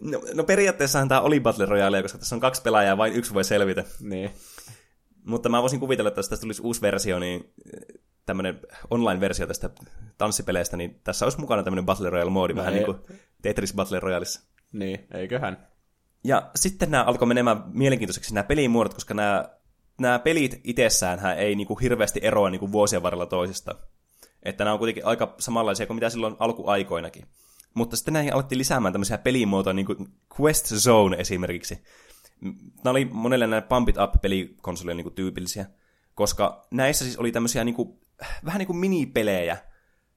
No, no periaatteessahan tämä oli Battle Royale, koska tässä on kaksi pelaajaa ja vain yksi voi selvitä. niin. Mutta mä voisin kuvitella, että jos tästä tulisi uusi versio, niin tämmöinen online-versio tästä tanssipeleistä, niin tässä olisi mukana tämmöinen Battle Royale-moodi, vähän ei- niin kuin Tetris Battle Royaleissa. Niin, eiköhän. Ja sitten nämä alkoi menemään mielenkiintoiseksi nämä pelimuodot, koska nämä, nämä pelit itsessään ei niin kuin hirveästi eroa niin kuin vuosien varrella toisista. Että nämä on kuitenkin aika samanlaisia kuin mitä silloin alkuaikoinakin. Mutta sitten näihin alettiin lisäämään tämmöisiä pelimuotoja, niin kuin Quest Zone esimerkiksi. Nämä oli monelle näille Pump It Up-pelikonsolille niin tyypillisiä, koska näissä siis oli tämmöisiä niin kuin, vähän niin kuin minipelejä,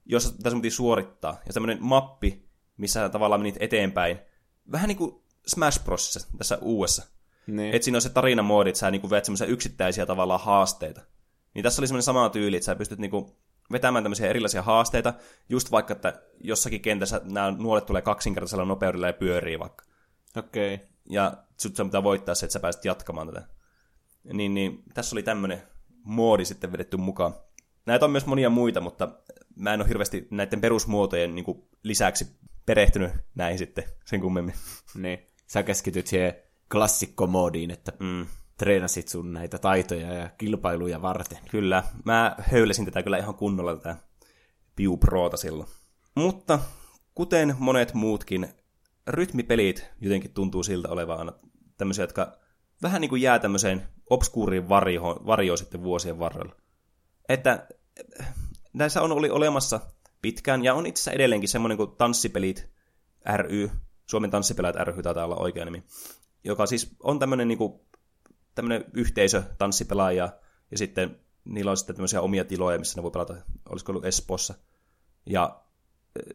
joissa tässä piti suorittaa. Ja tämmöinen mappi, missä tavallaan menit eteenpäin. Vähän niin kuin Smash Brosissa, tässä uudessa. Niin. Että siinä on se tarinamoodi, että sä niinku veet semmoisia yksittäisiä tavallaan haasteita. Niin tässä oli semmoinen sama tyyli, että sä pystyt niinku vetämään tämmöisiä erilaisia haasteita, just vaikka, että jossakin kentässä nämä nuolet tulee kaksinkertaisella nopeudella ja pyörii vaikka. Okei. Okay. Ja sut pitää voittaa se, että sä pääset jatkamaan tätä. Niin, niin tässä oli tämmöinen moodi sitten vedetty mukaan. Näitä on myös monia muita, mutta mä en ole hirveästi näiden perusmuotojen niin kuin, lisäksi perehtynyt näihin sitten sen kummemmin. Niin. Sä keskityt siihen klassikkomoodiin, että mm. Treenasit sun näitä taitoja ja kilpailuja varten. Kyllä. Mä höylesin tätä kyllä ihan kunnolla tätä Piu Prota silloin. Mutta kuten monet muutkin, rytmipelit jotenkin tuntuu siltä olevan tämmöisiä, jotka vähän niin kuin jää tämmöiseen obskuuriin varjoon, varjoon sitten vuosien varrella. Että näissä on oli olemassa pitkään, ja on itse asiassa edelleenkin semmoinen kuin Tanssipelit ry, Suomen Tanssipelät ry taitaa olla oikea nimi, joka siis on tämmöinen, niin kuin, tämmöinen yhteisö tanssipelaajia, ja sitten niillä on sitten tämmöisiä omia tiloja, missä ne voi pelata, olisiko ollut Espoossa. Ja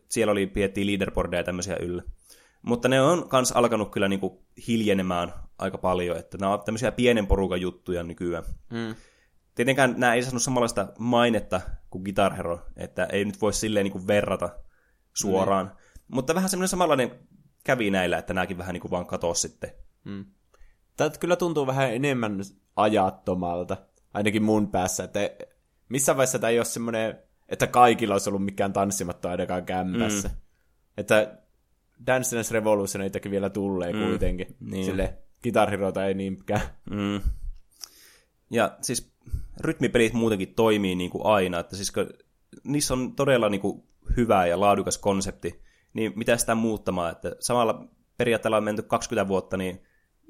siellä oli, piettiin leaderboardeja ja tämmöisiä yllä. Mutta ne on kans alkanut kyllä niinku hiljenemään aika paljon, että nämä on tämmöisiä pienen porukan juttuja nykyään. Mm. Tietenkään nämä ei saanut samanlaista mainetta kuin Guitar Hero, että ei nyt voi silleen niinku verrata suoraan. Mm. Mutta vähän semmoinen samanlainen kävi näillä, että nämäkin vähän niinku vaan katosi sitten. Mm. Tämä kyllä tuntuu vähän enemmän ajattomalta, ainakin mun päässä, että missä vaiheessa tämä ei ole semmoinen, että kaikilla olisi ollut mikään tanssimatta ainakaan kämpässä. Mm. Että Dance Dance Revolutioneitakin vielä tulee mm. kuitenkin. Niin. Sille Guitar Herota ei niinkään. Mm. Ja siis rytmipelit muutenkin toimii niin kuin aina, että siis kun niissä on todella niin kuin hyvä ja laadukas konsepti, niin mitä sitä muuttamaan, että samalla periaatteella on menty 20 vuotta, niin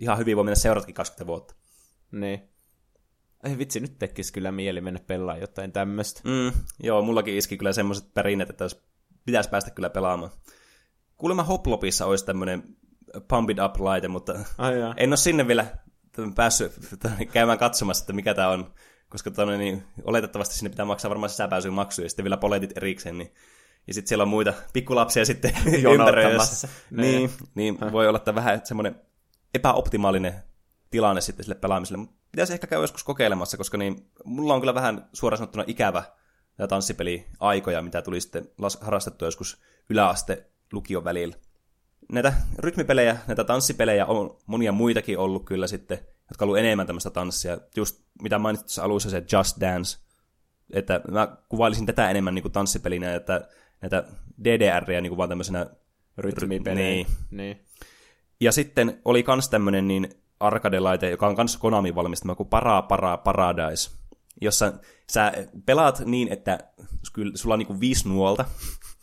ihan hyvin voi mennä seuraatkin 20 vuotta. Niin. Ei vitsi, nyt tekisi kyllä mieli mennä pelaamaan jotain tämmöistä. Mm, joo, mullakin iski kyllä semmoiset perinnet, että pitäisi päästä kyllä pelaamaan. Kuulemma Hoplopissa olisi tämmöinen Pump It Up-laite, mutta Ai en ole sinne vielä päässyt käymään katsomassa, että mikä tämä on, koska tonne, niin, oletettavasti sinne pitää maksaa varmaan sisäpääsyn maksu ja sitten vielä poletit erikseen, niin ja sitten siellä on muita pikkulapsia sitten ympäröissä. Niin, niin, niin voi olla että vähän semmoinen epäoptimaalinen tilanne sitten sille pelaamiselle. Mutta pitäisi ehkä käydä joskus kokeilemassa, koska niin, mulla on kyllä vähän suoraan sanottuna ikävä tanssipeli aikoja, mitä tuli sitten harrastettua joskus yläaste lukion välillä. Näitä rytmipelejä, näitä tanssipelejä on monia muitakin ollut kyllä sitten, jotka on ollut enemmän tämmöistä tanssia. Just mitä mainitsit tuossa alussa, se Just Dance. Että mä kuvailisin tätä enemmän niin kuin tanssipelinä, että näitä DDR-jä niin kuin vaan tämmöisenä rytmipelejä. Niin. niin. Ja sitten oli kans tämmöinen niin arcade-laite, joka on kans Konami valmistama kuin Para Para Paradise, jossa sä pelaat niin, että sulla on niin kuin viisi nuolta,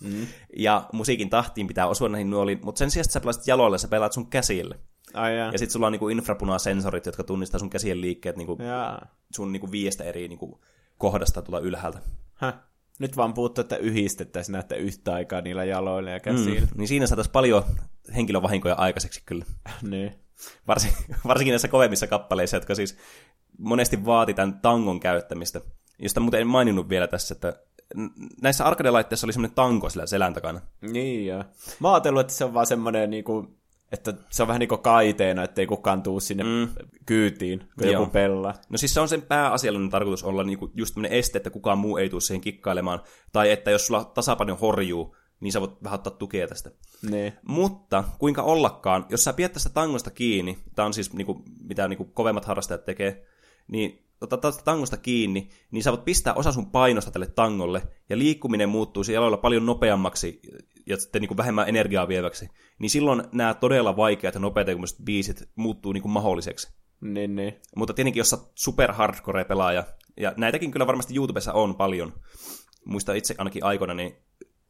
Mm. Ja musiikin tahtiin pitää osua näihin nuoliin, mutta sen sijaan, että sä pelaat jaloille, sä pelaat sun käsille. Ai ja sitten sulla on niinku infrapuna-sensorit, jotka tunnistaa sun käsien liikkeet niinku sun niinku viiestä eri niinku kohdasta tulla ylhäältä. Häh. Nyt vaan puuttuu, että yhdistettäisiin näitä yhtä aikaa niillä jaloilla ja käsillä. Mm. Niin siinä saataisiin paljon henkilövahinkoja aikaiseksi kyllä. niin. Varsin, varsinkin näissä kovemmissa kappaleissa, jotka siis monesti vaati tämän tangon käyttämistä. Josta muuten en maininnut vielä tässä, että näissä arcade-laitteissa oli semmoinen tanko sillä selän takana. Niin joo. Mä ajatellut, että se on vaan semmoinen niinku, että se on vähän niin kuin kaiteena, ettei kukaan tuu sinne mm. kyytiin, kun Joo. joku pelaa. No siis se on sen pääasiallinen tarkoitus olla niinku just tämmöinen este, että kukaan muu ei tule siihen kikkailemaan. Tai että jos sulla tasapaino horjuu, niin sä voit vähän ottaa tukea tästä. Ne. Mutta kuinka ollakaan, jos sä pidät tästä tangosta kiinni, tämä on siis niinku, mitä niinku kovemmat harrastajat tekee, niin otat tangosta kiinni, niin sä voit pistää osa sun painosta tälle tangolle, ja liikkuminen muuttuu siellä jaloilla paljon nopeammaksi ja sitten niin kuin vähemmän energiaa vieväksi. Niin silloin nämä todella vaikeat ja nopeat biisit muuttuu niin kuin mahdolliseksi. Niin, niin. Mutta tietenkin, jos sä super hardcore pelaaja, ja näitäkin kyllä varmasti YouTubessa on paljon, muista itse ainakin aikoina, niin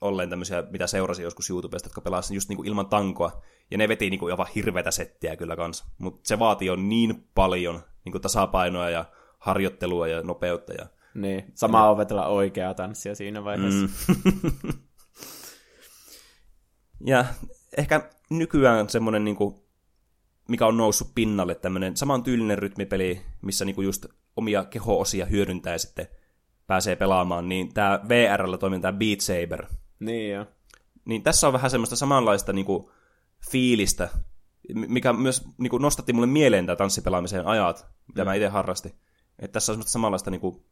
olleen tämmöisiä, mitä seurasin joskus YouTubesta, jotka pelasivat just niinku ilman tankoa. Ja ne veti niinku aivan hirveätä settiä kyllä kanssa. Mutta se vaatii jo niin paljon niinku tasapainoa ja harjoittelua ja nopeutta. Ja, niin, sama ja, opetella oikeaa tanssia siinä vaiheessa. Mm. ja ehkä nykyään semmoinen, niin kuin, mikä on noussut pinnalle, tämmöinen samantyylinen rytmipeli, missä niin kuin just omia keho-osia hyödyntää ja sitten pääsee pelaamaan, niin tämä VRllä toimii tämä Beat Saber. Niin jo. Niin tässä on vähän semmoista samanlaista niin kuin, fiilistä, mikä myös niin kuin nostatti mulle mieleen tämä tanssipelaamisen ajat, mitä mm. mä itse harrastin. Että tässä on semmoista samanlaista niin kuin,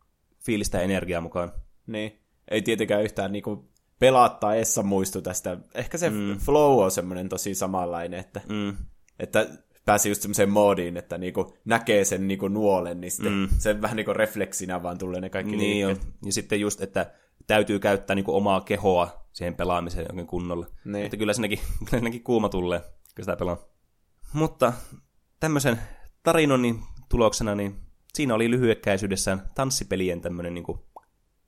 fiilistä ja energiaa mukaan. Niin. Ei tietenkään yhtään niin kuin pelattaessa muistu tästä. Ehkä se mm. flow on semmoinen tosi samanlainen, että, mm. että pääsi just semmoiseen moodiin, että niinku näkee sen niinku nuolen, niin sitten mm. se vähän niinku refleksinä vaan tulee ne kaikki niin liikkeet. Ja sitten just, että täytyy käyttää niinku omaa kehoa siihen pelaamiseen oikein kunnolla. Niin. Että kyllä sinnekin, kyllä sinnekin kuuma tulee, kun sitä pelaa. Mutta tämmöisen tarinonin tuloksena, niin siinä oli lyhyekkäisyydessään tanssipelien tämmöinen niinku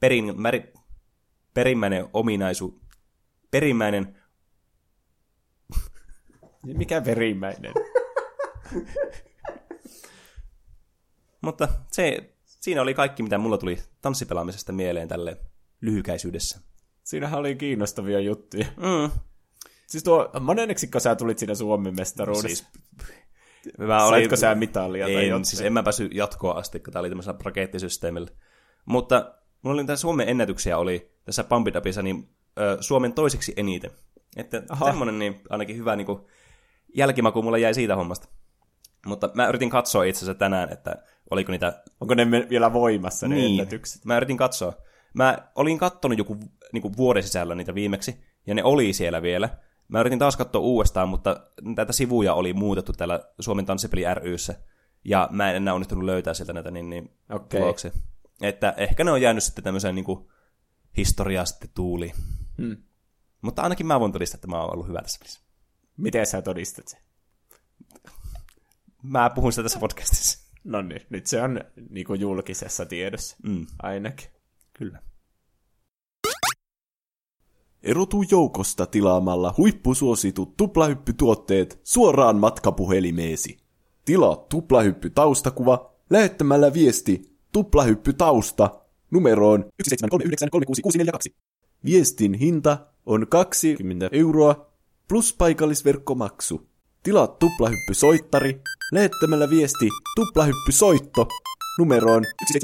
perin, märi, perimmäinen ominaisu, perimmäinen... Mikä perimmäinen? Mutta se, siinä oli kaikki, mitä mulla tuli tanssipelaamisesta mieleen tälle lyhykäisyydessä. Siinähän oli kiinnostavia juttuja. Mm. Siis tuo, monenneksi sä tulit siinä Suomen mestaruudessa? Siis, mä olin, Saitko sä mitalia en, tai jotain? siis en mä päässyt jatkoa asti, kun tää oli tämmöisellä rakettisysteemillä. Mutta mulla oli tässä Suomen ennätyksiä oli tässä Pampidapissa niin ö, Suomen toiseksi eniten. Että semmonen niin ainakin hyvä niin kuin, jälkimaku mulla jäi siitä hommasta. Mutta mä yritin katsoa itse asiassa tänään, että oliko niitä... Onko ne vielä voimassa ne niin. ennätykset? Mä yritin katsoa. Mä olin kattonut joku niin kuin vuoden sisällä niitä viimeksi, ja ne oli siellä vielä. Mä yritin taas katsoa uudestaan, mutta näitä sivuja oli muutettu täällä Suomen tanssipeli ryssä, ja mä en enää onnistunut löytää sieltä näitä niin, niin okay. tuloksia. Että ehkä ne on jäänyt sitten tämmöiseen niin kuin historiaa sitten tuuli. Hmm. Mutta ainakin mä voin todistaa, että mä oon ollut hyvä tässä pelissä. Miten sä todistat sen? Mä puhun sitä tässä podcastissa. No niin, nyt se on niin kuin julkisessa tiedossa mm. ainakin. Kyllä. Erotu joukosta tilaamalla huippusuositut tuplahyppytuotteet suoraan matkapuhelimeesi. Tilaa tuplahyppy taustakuva lähettämällä viesti tuplahyppy tausta numeroon 173936642. Viestin hinta on 20 euroa plus paikallisverkkomaksu. Tilaa tuplahyppysoittari lähettämällä viesti tuplahyppysoitto numeroon 17366399942.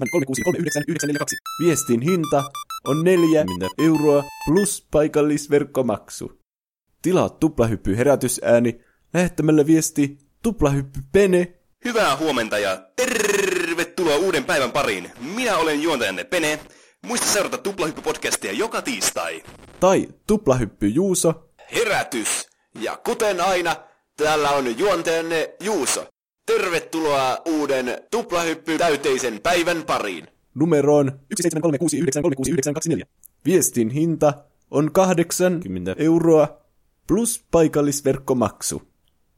Viestin hinta on 40 euroa plus paikallisverkkomaksu. Tilaa tuplahyppy herätysääni lähettämällä viesti tuplahyppy pene. Hyvää huomenta ja tervetuloa uuden päivän pariin. Minä olen juontajanne Pene. Muista seurata Tuplahyppy-podcastia joka tiistai. Tai Tuplahyppy Juuso. Herätys! Ja kuten aina, täällä on juontajanne Juuso. Tervetuloa uuden tuplahyppy täyteisen päivän pariin. Numeroon 17369369924. Viestin hinta on 80 euroa plus paikallisverkkomaksu.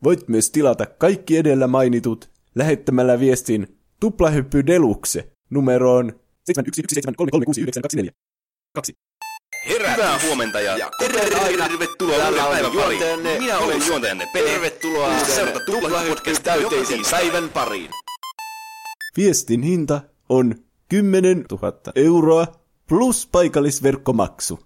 Voit myös tilata kaikki edellä mainitut lähettämällä viestin tuplahyppy deluxe numeroon 7117336924. 2. Hyvää huomenta ja, ja tervetuloa uuden päivän pariin. Minä olen juontajanne Pene. Tervetuloa seurata Tuplahyppy täyteisen päivän pariin. Viestin hinta on 10 000 euroa plus paikallisverkkomaksu.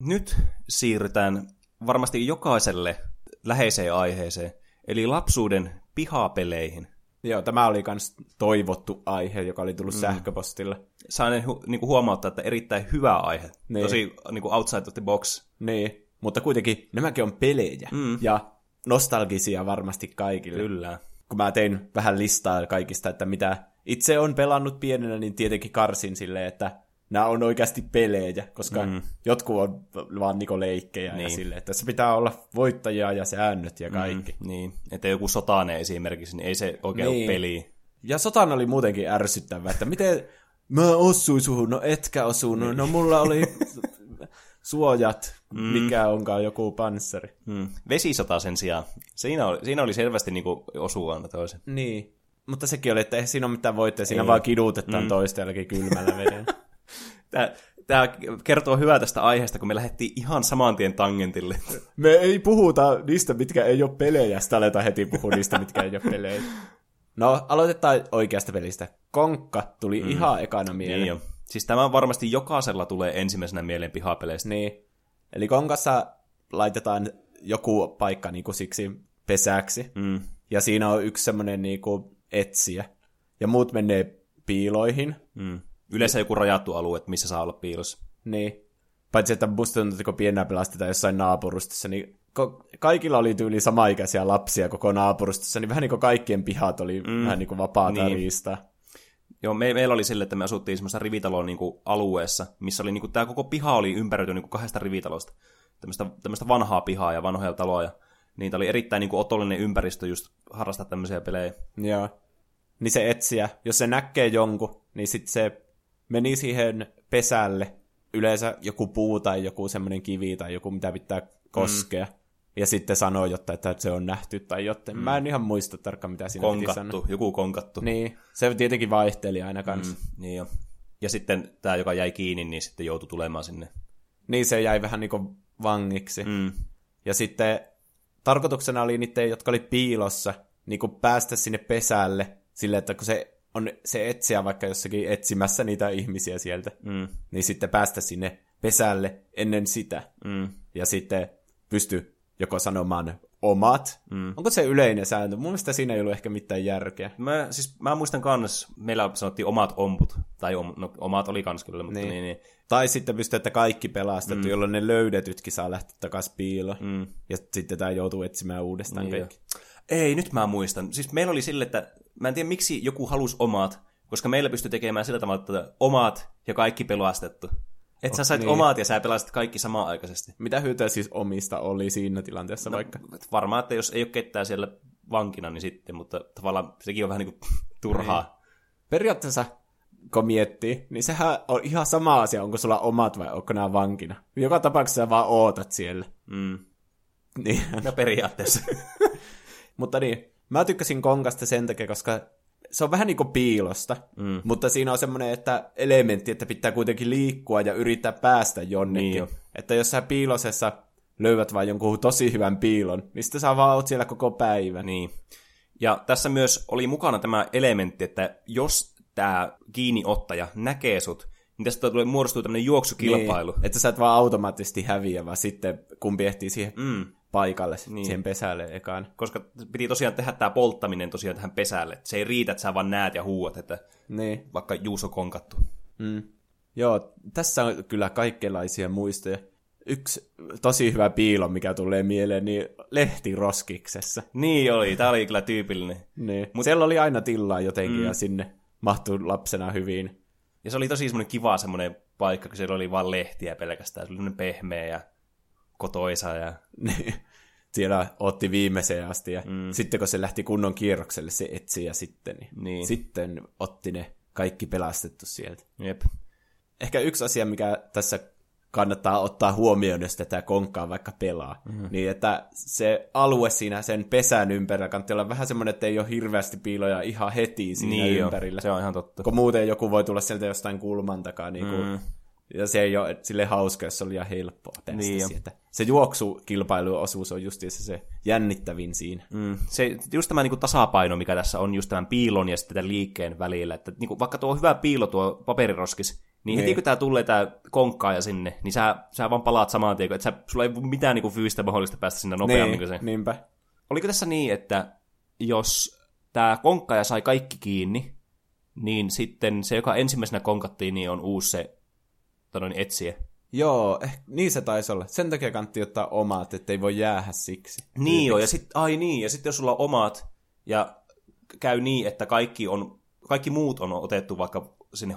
Nyt siirrytään varmasti jokaiselle läheiseen aiheeseen, eli lapsuuden pihapeleihin. Joo, tämä oli myös toivottu aihe, joka oli tullut mm. sähköpostilla. Sain hu- niinku huomauttaa, että erittäin hyvä aihe. Niin. Tosi niinku outside of the box. Niin, mutta kuitenkin nämäkin on pelejä. Mm. Ja nostalgisia varmasti kaikille. Kyllä. Kun mä tein vähän listaa kaikista, että mitä itse on pelannut pienenä, niin tietenkin karsin silleen, että nämä on oikeasti pelejä, koska mm. jotkut on vaan niinku leikkejä niin. ja sille, että se pitää olla voittajia ja säännöt ja kaikki. Mm, niin, että joku sotane esimerkiksi, niin ei se oikein niin. ole peli. Ja sotan oli muutenkin ärsyttävä, että miten mä osuin suhun, no etkä osunut, niin. no mulla oli suojat, mm. mikä onkaan joku panssari. Mm. Vesisota sen sijaan, siinä oli, siinä oli selvästi niinku osua toisen. Niin, mutta sekin oli, että ei siinä ole mitään voitteja, siinä ei. vaan kidutetaan mm. toista kylmällä vedellä. Tämä, tämä kertoo hyvää tästä aiheesta, kun me lähdettiin ihan saman tien tangentille. Me ei puhuta niistä, mitkä ei ole pelejä, sitä aletaan heti puhua niistä, mitkä ei ole pelejä. No, aloitetaan oikeasta pelistä. Konkka tuli mm. ihan ekana mieleen. Niin jo. Siis tämä varmasti jokaisella tulee ensimmäisenä mieleen pihapeleistä. Niin. Eli konkassa laitetaan joku paikka niin kuin siksi pesäksi. Mm. Ja siinä on yksi semmoinen niin kuin etsiä. Ja muut menee piiloihin. Mm. Yleensä joku rajattu alue, että missä saa olla piilossa. Niin. Paitsi, että musta tuntuu, että kun pienää pelastetaan jossain naapurustissa, niin ko- kaikilla oli tyyli samaikäisiä lapsia koko naapurustissa, niin vähän niin kuin kaikkien pihat oli mm. vähän niin kuin vapaata Niin. niin. riistaa. Joo, me, meillä oli sille, että me asuttiin semmoisessa rivitalon niin kuin, alueessa, missä oli niin kuin, tämä koko piha oli ympäröity niin kuin, kahdesta rivitalosta. Tämmöistä, tämmöistä vanhaa pihaa ja vanhoja taloja. Niitä oli erittäin niin kuin, otollinen ympäristö just harrastaa tämmöisiä pelejä. Joo. Niin se etsiä, jos se näkee jonkun, niin sitten se meni siihen pesälle, yleensä joku puu tai joku semmoinen kivi tai joku, mitä pitää koskea. Mm. Ja sitten sanoo jotta, että se on nähty tai jotain. Mm. Mä en ihan muista tarkkaan, mitä siinä piti sanoa. Konkattu, joku konkattu. Niin, se tietenkin vaihteli aina kanssa. Mm. Niin jo. Ja sitten tämä, joka jäi kiinni, niin sitten joutui tulemaan sinne. Niin se jäi vähän niin kuin vangiksi. Mm. Ja sitten tarkoituksena oli niiden, jotka oli piilossa, niin kuin päästä sinne pesälle sille, että kun se on se etsiä vaikka jossakin etsimässä niitä ihmisiä sieltä, Mm. niin sitten päästä sinne pesälle ennen sitä. Mm. Ja sitten pysty joko sanomaan omat. Mm. Onko se yleinen sääntö? Mun mielestä siinä ei ollut ehkä mitään järkeä. Mä, siis, mä muistan kans, meillä sanottiin omat omput, tai om, no, omat oli kans kyllä, mutta niin, Niin. niin. Tai sitten pystyy, että kaikki pelastettu, mm. jolloin ne löydetytkin saa lähteä takaisin piiloon. Mm. Ja sitten tämä joutuu etsimään uudestaan Niin kaikki. Ei, nyt mä muistan. Siis meillä oli sille, että mä en tiedä miksi joku halusi omat, koska meillä pystyi tekemään sillä tavalla, että omat ja kaikki pelastettu. Että sä sait niin. omat ja sä pelastit kaikki samaan aikaisesti. Mitä hyötyä siis omista oli siinä tilanteessa no, vaikka? Varmaan, että jos ei ole ketään siellä vankina, niin sitten, mutta tavallaan sekin on vähän niin kuin turhaa. Periaatteessa, kun miettii, niin sehän on ihan sama asia, onko sulla omat vai onko nämä vankina. Joka tapauksessa sä vaan ootat siellä. Mm. Niin. No periaatteessa. Mutta niin, mä tykkäsin konkasta sen takia, koska se on vähän niin kuin piilosta, mm. mutta siinä on semmoinen että elementti, että pitää kuitenkin liikkua ja yrittää päästä jonnekin. Niin jo. että jos sä piilosessa löydät vain jonkun tosi hyvän piilon, niin sitten sä vaan oot siellä koko päivän. Niin. Ja tässä myös oli mukana tämä elementti, että jos tämä kiinniottaja näkee sut, niin tästä tulee muodostuu tämmöinen juoksukilpailu. Niin, että sä et vaan automaattisesti häviä, vaan sitten kumpi ehtii siihen Mm. Paikalle, niin. siihen pesälle ekaan. Koska piti tosiaan tehdä tämä polttaminen tosiaan tähän pesälle. Se ei riitä, että sä vaan näet ja huuat, että Niin. vaikka Juuso konkattu. Mm. Joo, tässä on kyllä kaikenlaisia muistoja. Yksi tosi hyvä piilo, mikä tulee mieleen, niin lehtiroskiksessa. Niin oli, tämä oli kyllä tyypillinen. Niin. Mut siellä oli aina tilaa jotenkin mm. ja sinne mahtui lapsena hyvin. Ja se oli tosi semmoinen kiva semmoinen paikka, kun siellä oli vaan lehtiä pelkästään. Se oli pehmeä ja kotoisa ja... Niin. siellä otti viimeiseen asti ja mm. sitten kun se lähti kunnon kierrokselle se etsi ja sitten, niin, Niin. sitten otti ne kaikki pelastettu sieltä. Jep. Ehkä yksi asia, mikä tässä kannattaa ottaa huomioon, jos tätä konkkaa vaikka pelaa, mm-hmm. niin että se alue siinä sen pesän ympärillä kannattaa olla vähän semmoinen, että ei ole hirveästi piiloja ihan heti siinä Niin jo, ympärillä. se on ihan totta. Kun muuten joku voi tulla sieltä jostain kulman takaa, niin kuin, mm. Ja se ei ole sille hauska, jos se oli liian helppoa päästä Niin niin sieltä. Se juoksukilpailuosuus on justiinsa se jännittävin siinä. Mm. Se, just tämä niin kuin, tasapaino, mikä tässä on just tämän piilon ja sitten tämän liikkeen välillä. Että niin kuin, vaikka tuo on hyvä piilo tuo paperiroskis, niin heti Niin. kun tämä tulee tämä konkkaaja sinne, niin sä, sä vaan palaat samaan tien, että sä, sulla ei ole mitään niin kuin, fyysistä mahdollista päästä sinne nopeammin kuin se. Niin, niinpä. Oliko tässä niin, että jos tämä konkkaaja sai kaikki kiinni, niin sitten se, joka ensimmäisenä konkattiin, niin on uusi se noin, etsiä. Joo, eh, niin se taisi olla. Sen takia kannatti ottaa omat, ettei voi jäädä siksi. Niin joo, ja sit, ai niin, ja sitten jos sulla on omat, ja käy niin, että kaikki, on, kaikki muut on otettu vaikka sinne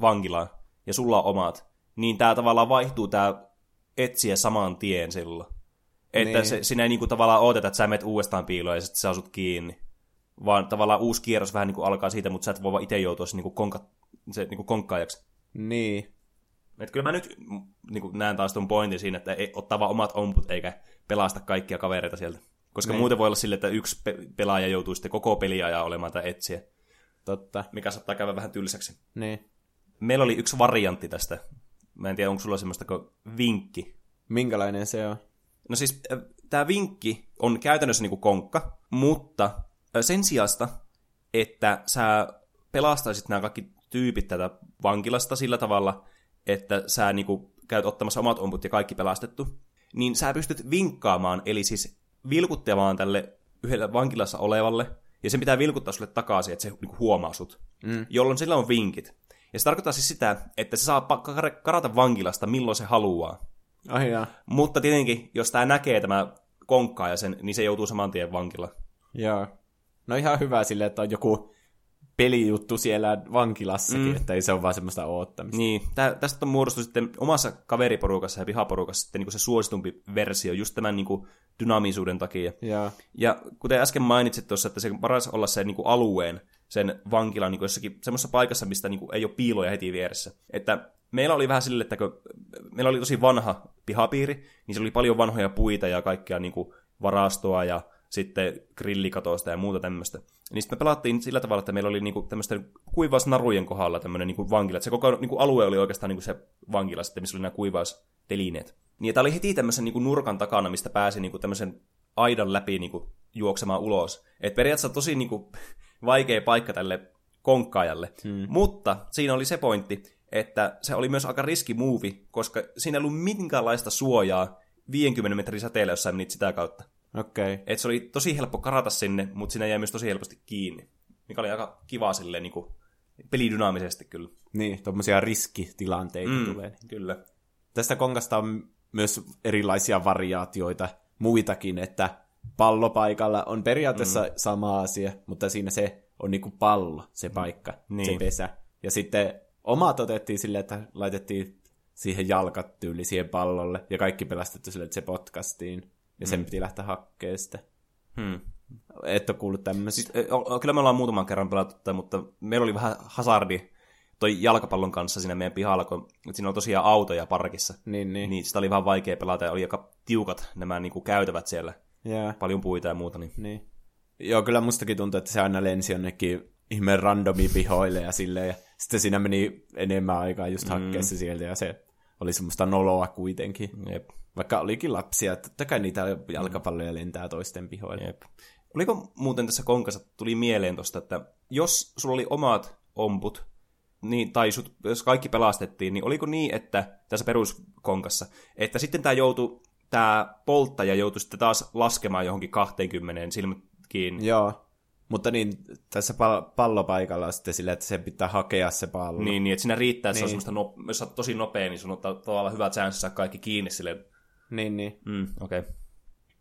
vankilaan, ja sulla on omat, niin tämä tavallaan vaihtuu tämä etsiä saman tien silloin. Että Niin. se, sinä ei niinku tavallaan odota, että sä menet uudestaan piiloon ja sitten sä asut kiinni. Vaan tavallaan uusi kierros vähän niinku alkaa siitä, mutta sä et voi vaan itse joutua se, niinku konka, se niinku konkkaajaksi. Niin. Et kyllä mä nyt niinku näen taas tuon pointin siinä, että ei, ottaa vaan omat omput eikä pelasta kaikkia kavereita sieltä. Koska Niin. muuten voi olla sille, että yksi pe- pelaaja joutuu sitten koko peliajan olemaan tai etsiä, Totta. mikä saattaa käydä vähän tylsäksi. Niin. Meillä oli yksi variantti tästä. Mä en tiedä, onko sulla semmoista kuin vinkki. Minkälainen se on? No siis tämä vinkki on käytännössä niinku konkka, mutta ö, sen sijasta, että sä pelastaisit nämä kaikki tyypit tätä vankilasta sillä tavalla, että sä niinku käyt ottamassa omat omput ja kaikki pelastettu, niin sä pystyt vinkkaamaan, eli siis vilkuttamaan tälle yhdelle vankilassa olevalle, ja sen pitää vilkuttaa sulle takaisin, että se niinku huomaa sut, mm. jolloin sillä on vinkit. Ja se tarkoittaa siis sitä, että se saa karata vankilasta milloin se haluaa. Ai jaa. Mutta tietenkin, jos tämä näkee tämä konkkaa ja sen, niin se joutuu saman tien vankila. Joo. No ihan hyvä sille, että on joku pelijuttu siellä vankilassakin, mm. että ei se ole vaan semmoista oottamista. Niin, tää, tästä on muodostunut sitten omassa kaveriporukassa ja pihaporukassa sitten niin se suositumpi versio just tämän niin kuin, dynaamisuuden takia. Joo. Ja kuten äsken mainitsit tuossa, että se paras olla se niin kuin alueen, sen vankilan niin kuin jossakin semmoisessa paikassa, mistä niin kuin, ei ole piiloja heti vieressä. Että meillä oli vähän sille, että kun meillä oli tosi vanha pihapiiri, niin siellä oli paljon vanhoja puita ja kaikkea niin kuin varastoa ja sitten grillikatosta ja muuta tämmöistä. Niin sitten me pelattiin sillä tavalla, että meillä oli niinku tämmöisten kuivausnarujen kohdalla tämmöinen niinku vankila. Että se koko niinku alue oli oikeastaan niinku se vankila sitten, missä oli nämä kuivaustelineet. Niin tämä oli heti tämmöisen niinku nurkan takana, mistä pääsi niinku tämmöisen aidan läpi niinku juoksemaan ulos. Et periaatteessa tosi niinku vaikea paikka tälle konkkaajalle. Hmm. Mutta siinä oli se pointti, että se oli myös aika riski move, koska siinä ei ollut minkäänlaista suojaa 50 metrin säteellä, jos sä menit sitä kautta. Okei. Okay. Et se oli tosi helppo karata sinne, mutta siinä jäi myös tosi helposti kiinni. Mikä oli aika kiva silleen niin kuin, pelidynaamisesti kyllä. Niin, tommosia riskitilanteita mm, tulee. Kyllä. Tästä konkasta on myös erilaisia variaatioita, muitakin, että pallopaikalla on periaatteessa mm. sama asia, mutta siinä se on niinku pallo, se paikka, niin. se pesä. Ja sitten omat otettiin silleen, että laitettiin siihen jalkat tyyli siihen pallolle, ja kaikki pelastettu silleen, että se potkastiin, ja sen mm. piti lähteä hakkeen sitä. Hmm. Et ole kuullut tämmöistä. Siis, kyllä me ollaan muutaman kerran pelattu, mutta meillä oli vähän hazardi toi jalkapallon kanssa siinä meidän pihalla, kun siinä on tosiaan autoja parkissa. Niin, niin. niin sitä oli vähän vaikea pelata ja oli aika tiukat nämä niin kuin käytävät siellä. Yeah. Paljon puita ja muuta. Niin. niin. Joo, kyllä mustakin tuntuu, että se aina lensi jonnekin ihmeen randomi pihoille ja silleen. Ja sitten siinä meni enemmän aikaa just hakkeessa mm. sieltä ja se oli semmoista noloa kuitenkin. Jep. Vaikka olikin lapsia, totta kai niitä jalkapalloja lentää toisten pihoille. Jep. Oliko muuten tässä konkassa, tuli mieleen tosta, että jos sulla oli omat omput, niin, tai sut, jos kaikki pelastettiin, niin oliko niin, että tässä peruskonkassa, että sitten tämä joutui, tämä polttaja joutui sitten taas laskemaan johonkin 20 silmät kiinni. Joo, mutta niin, tässä pal- pallopaikalla on sitten sillä, että se pitää hakea se pallo. Niin, niin että siinä riittää, että niin. se on semmoista, no, jos sä oot tosi nopea, niin sun on tavallaan hyvät chanssit saa kaikki kiinni silleen. Niin, niin. Mm, okei. Okay.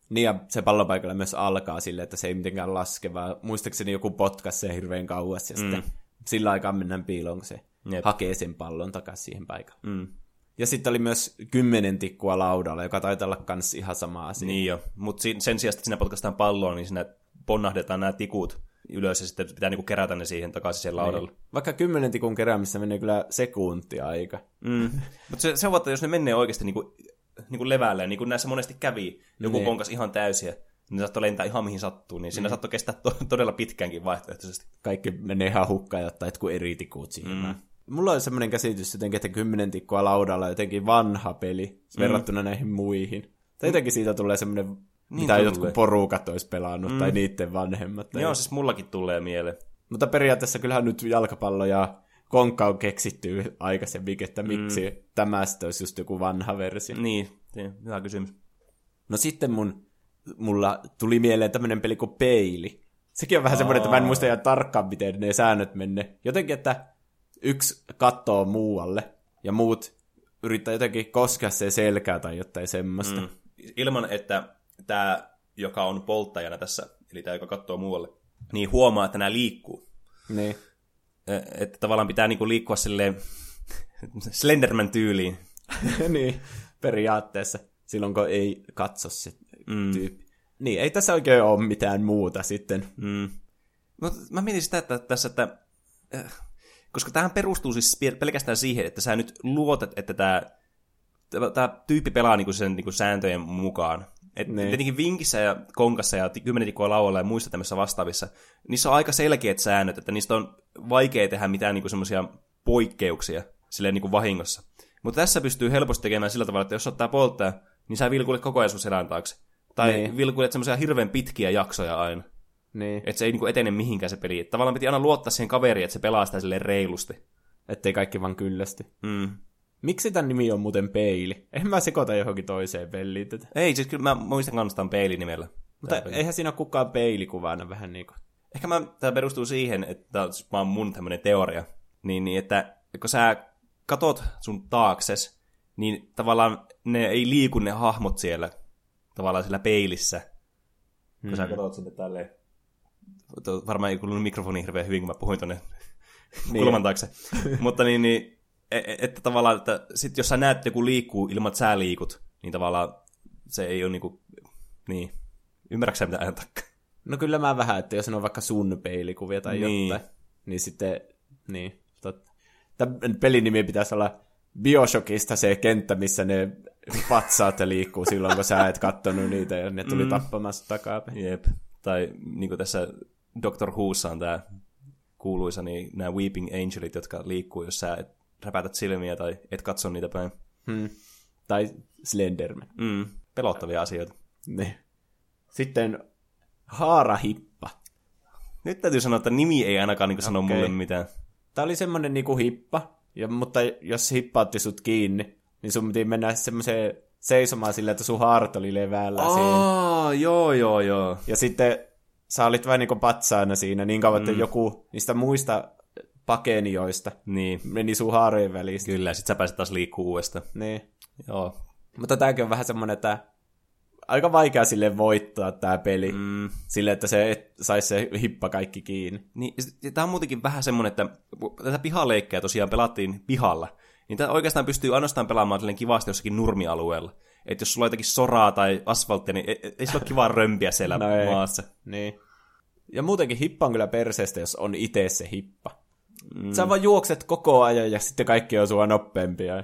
Niin ja se pallopaikalla myös alkaa silleen, että se ei mitenkään laske, vaan muistaakseni joku potkas se hirveän kauas ja mm. sitten sillä aikaa mennään piiloon, kun se Jep. hakee sen pallon takaisin siihen paikalle. Mm. Ja sitten oli myös kymmenen tikkua laudalla, joka taitaa olla kans ihan sama asia. Niin jo, mutta sen sijaan, että sinä potkastaan palloa, niin sinä ponnahdetaan nämä tikut ylös ja sitten pitää niinku kerätä ne siihen takaisin siihen laudalle. Niin. Vaikka kymmenen tikun keräämissä menee kyllä sekuntia aika. Mm. Mutta se, se on, että jos ne menee oikeasti niinku, niinku levälleen, niin kuin näissä monesti kävi, joku niin. konkas ihan täysiä, niin saattoi lentää ihan mihin sattuu, niin siinä mm. saattoi kestää to- todella pitkäänkin vaihtoehtoisesti. Kaikki menee ihan hukkaan ja ottaa jotkut eri tikut siihen. Mm. Mulla on semmoinen käsitys jotenkin, että kymmenen tikkua laudalla jotenkin vanha peli mm. verrattuna näihin muihin. Tai jotenkin siitä tulee semmoinen, niin mitä tulee. jotkut porukat olisi pelannut, mm. tai niiden vanhemmat. Tai... Joo, siis mullakin tulee mieleen. Mutta periaatteessa kyllähän nyt jalkapallo ja konkka on keksitty aikaisemmin, että miksi mm. tämä sitten olisi just joku vanha versio. Niin, hyvä kysymys. No sitten mun, mulla tuli mieleen tämmöinen peli kuin Peili. Sekin on vähän Aa. semmoinen, että mä en muista ihan tarkkaan, miten ne säännöt menne. Jotenkin, että yksi kattoo muualle ja muut yrittää jotenkin koskea se selkää tai jotain semmoista. Mm. Ilman, että tämä, joka on polttajana tässä, eli tämä, joka katsoo muualle, niin huomaa, että nämä liikkuu. Niin. Että tavallaan pitää niinku liikkua silleen Slenderman tyyliin. niin, periaatteessa. Silloin kun ei katso se mm. tyyppi. Niin, ei tässä oikein ole mitään muuta sitten. Mm. Mutta mä mietin sitä, että tässä, että koska tähän perustuu siis pelkästään siihen, että sä nyt luotat, että tämä tämä tyyppi pelaa niinku sen niinku sääntöjen mukaan. Et niin. Tietenkin Vinkissä ja Konkassa ja Kymmenen tikkoa laualla ja muissa tämmöisissä vastaavissa, niissä on aika selkeät säännöt, että niistä on vaikea tehdä mitään niinku semmoisia poikkeuksia silleen niinku vahingossa. Mutta tässä pystyy helposti tekemään sillä tavalla, että jos ottaa polttaa, niin sä vilkuilet koko ajan sun selän taakse. Tai niin. vilkuilet semmoisia hirveän pitkiä jaksoja aina. Niin. Että se ei niinku etene mihinkään se peli. Et tavallaan piti aina luottaa siihen kaveriin, että se pelaa sitä silleen reilusti. Ettei kaikki vaan kyllästy. Mm. Miksi tämän nimi on muuten peili? En mä sekoita johonkin toiseen peliin tätä. Ei, siis kyllä mä muistan kanssa tämän peilinimellä. Mutta peli. eihän siinä ole kukaan peilikuvana vähän niin kuin. Ehkä mä, tämä perustuu siihen, että tämä on siis vaan mun tämmöinen teoria. Niin, niin että kun sä katot sun taakses, niin tavallaan ne ei liiku ne hahmot siellä, tavallaan siellä peilissä. Kun mm. sä katot sinne tälleen. Varmaan ei kuulunut mikrofoni hirveän hyvin, kun mä puhuin tonne niin. kulman taakse. Mutta niin, niin että tavallaan, että sit jos sä näet, että joku liikkuu ilman, että sä liikut, niin tavallaan se ei ole niinku, niin, ymmärrätkö sä mitä ajan? No kyllä mä vähän, että jos ne on vaikka sun peilikuvia tai Niin. jotain, niin sitten, niin, totta. Tämän pelin nimi pitäisi olla Bioshockista se kenttä, missä ne patsaat liikkuu silloin, kun sä et kattonut niitä ja ne tuli mm. tappamassa takapäin. Jep. Tai niin kuin tässä Doctor Whossa on tämä kuuluisa, niin nämä Weeping Angelit, jotka liikkuu, jos sä et räpätät silmiä tai et katso niitä päin. Hmm. Tai Slenderman. Mm, pelottavia asioita. Ne. Sitten haarahippa. Nyt täytyy sanoa, että nimi ei ainakaan niin sano Okei. mulle mitään. Tää oli semmonen niinku hippa, ja, mutta jos hippa otti sut kiinni, niin sun piti mennä semmoiseen seisomaan silleen, että sun haarat oli levällä siinä. Aa, joo, joo, joo. Ja sitten sä olit vähän niinku patsaana siinä niin kauan, että Mm. joku niistä muista pakenioista Niin, meni sun haarojen välistä. kyllä. Sit sä pääset taas liikkuu uudestaan. Niin. Joo. Mutta tääkin on vähän semmonen, että aika vaikea sille voittaa tää peli. Mm. Sille, että se saisi se hippa kaikki kiinni. Niin, tämä on muutenkin vähän semmoinen, että tätä pihaleikkejä tosiaan pelattiin pihalla, niin tämä oikeastaan pystyy ainoastaan pelaamaan kivasti jossakin nurmialueella. Että jos sulla on jotakin soraa tai asfalttia, niin ei, ei sillä ole kivaa römpiä siellä No ei. maassa. Niin. Ja muutenkin hippa on kyllä perseestä, jos on itse se hippa. Mm. Sä vaan juokset koko ajan ja sitten kaikki on sua nopeampia.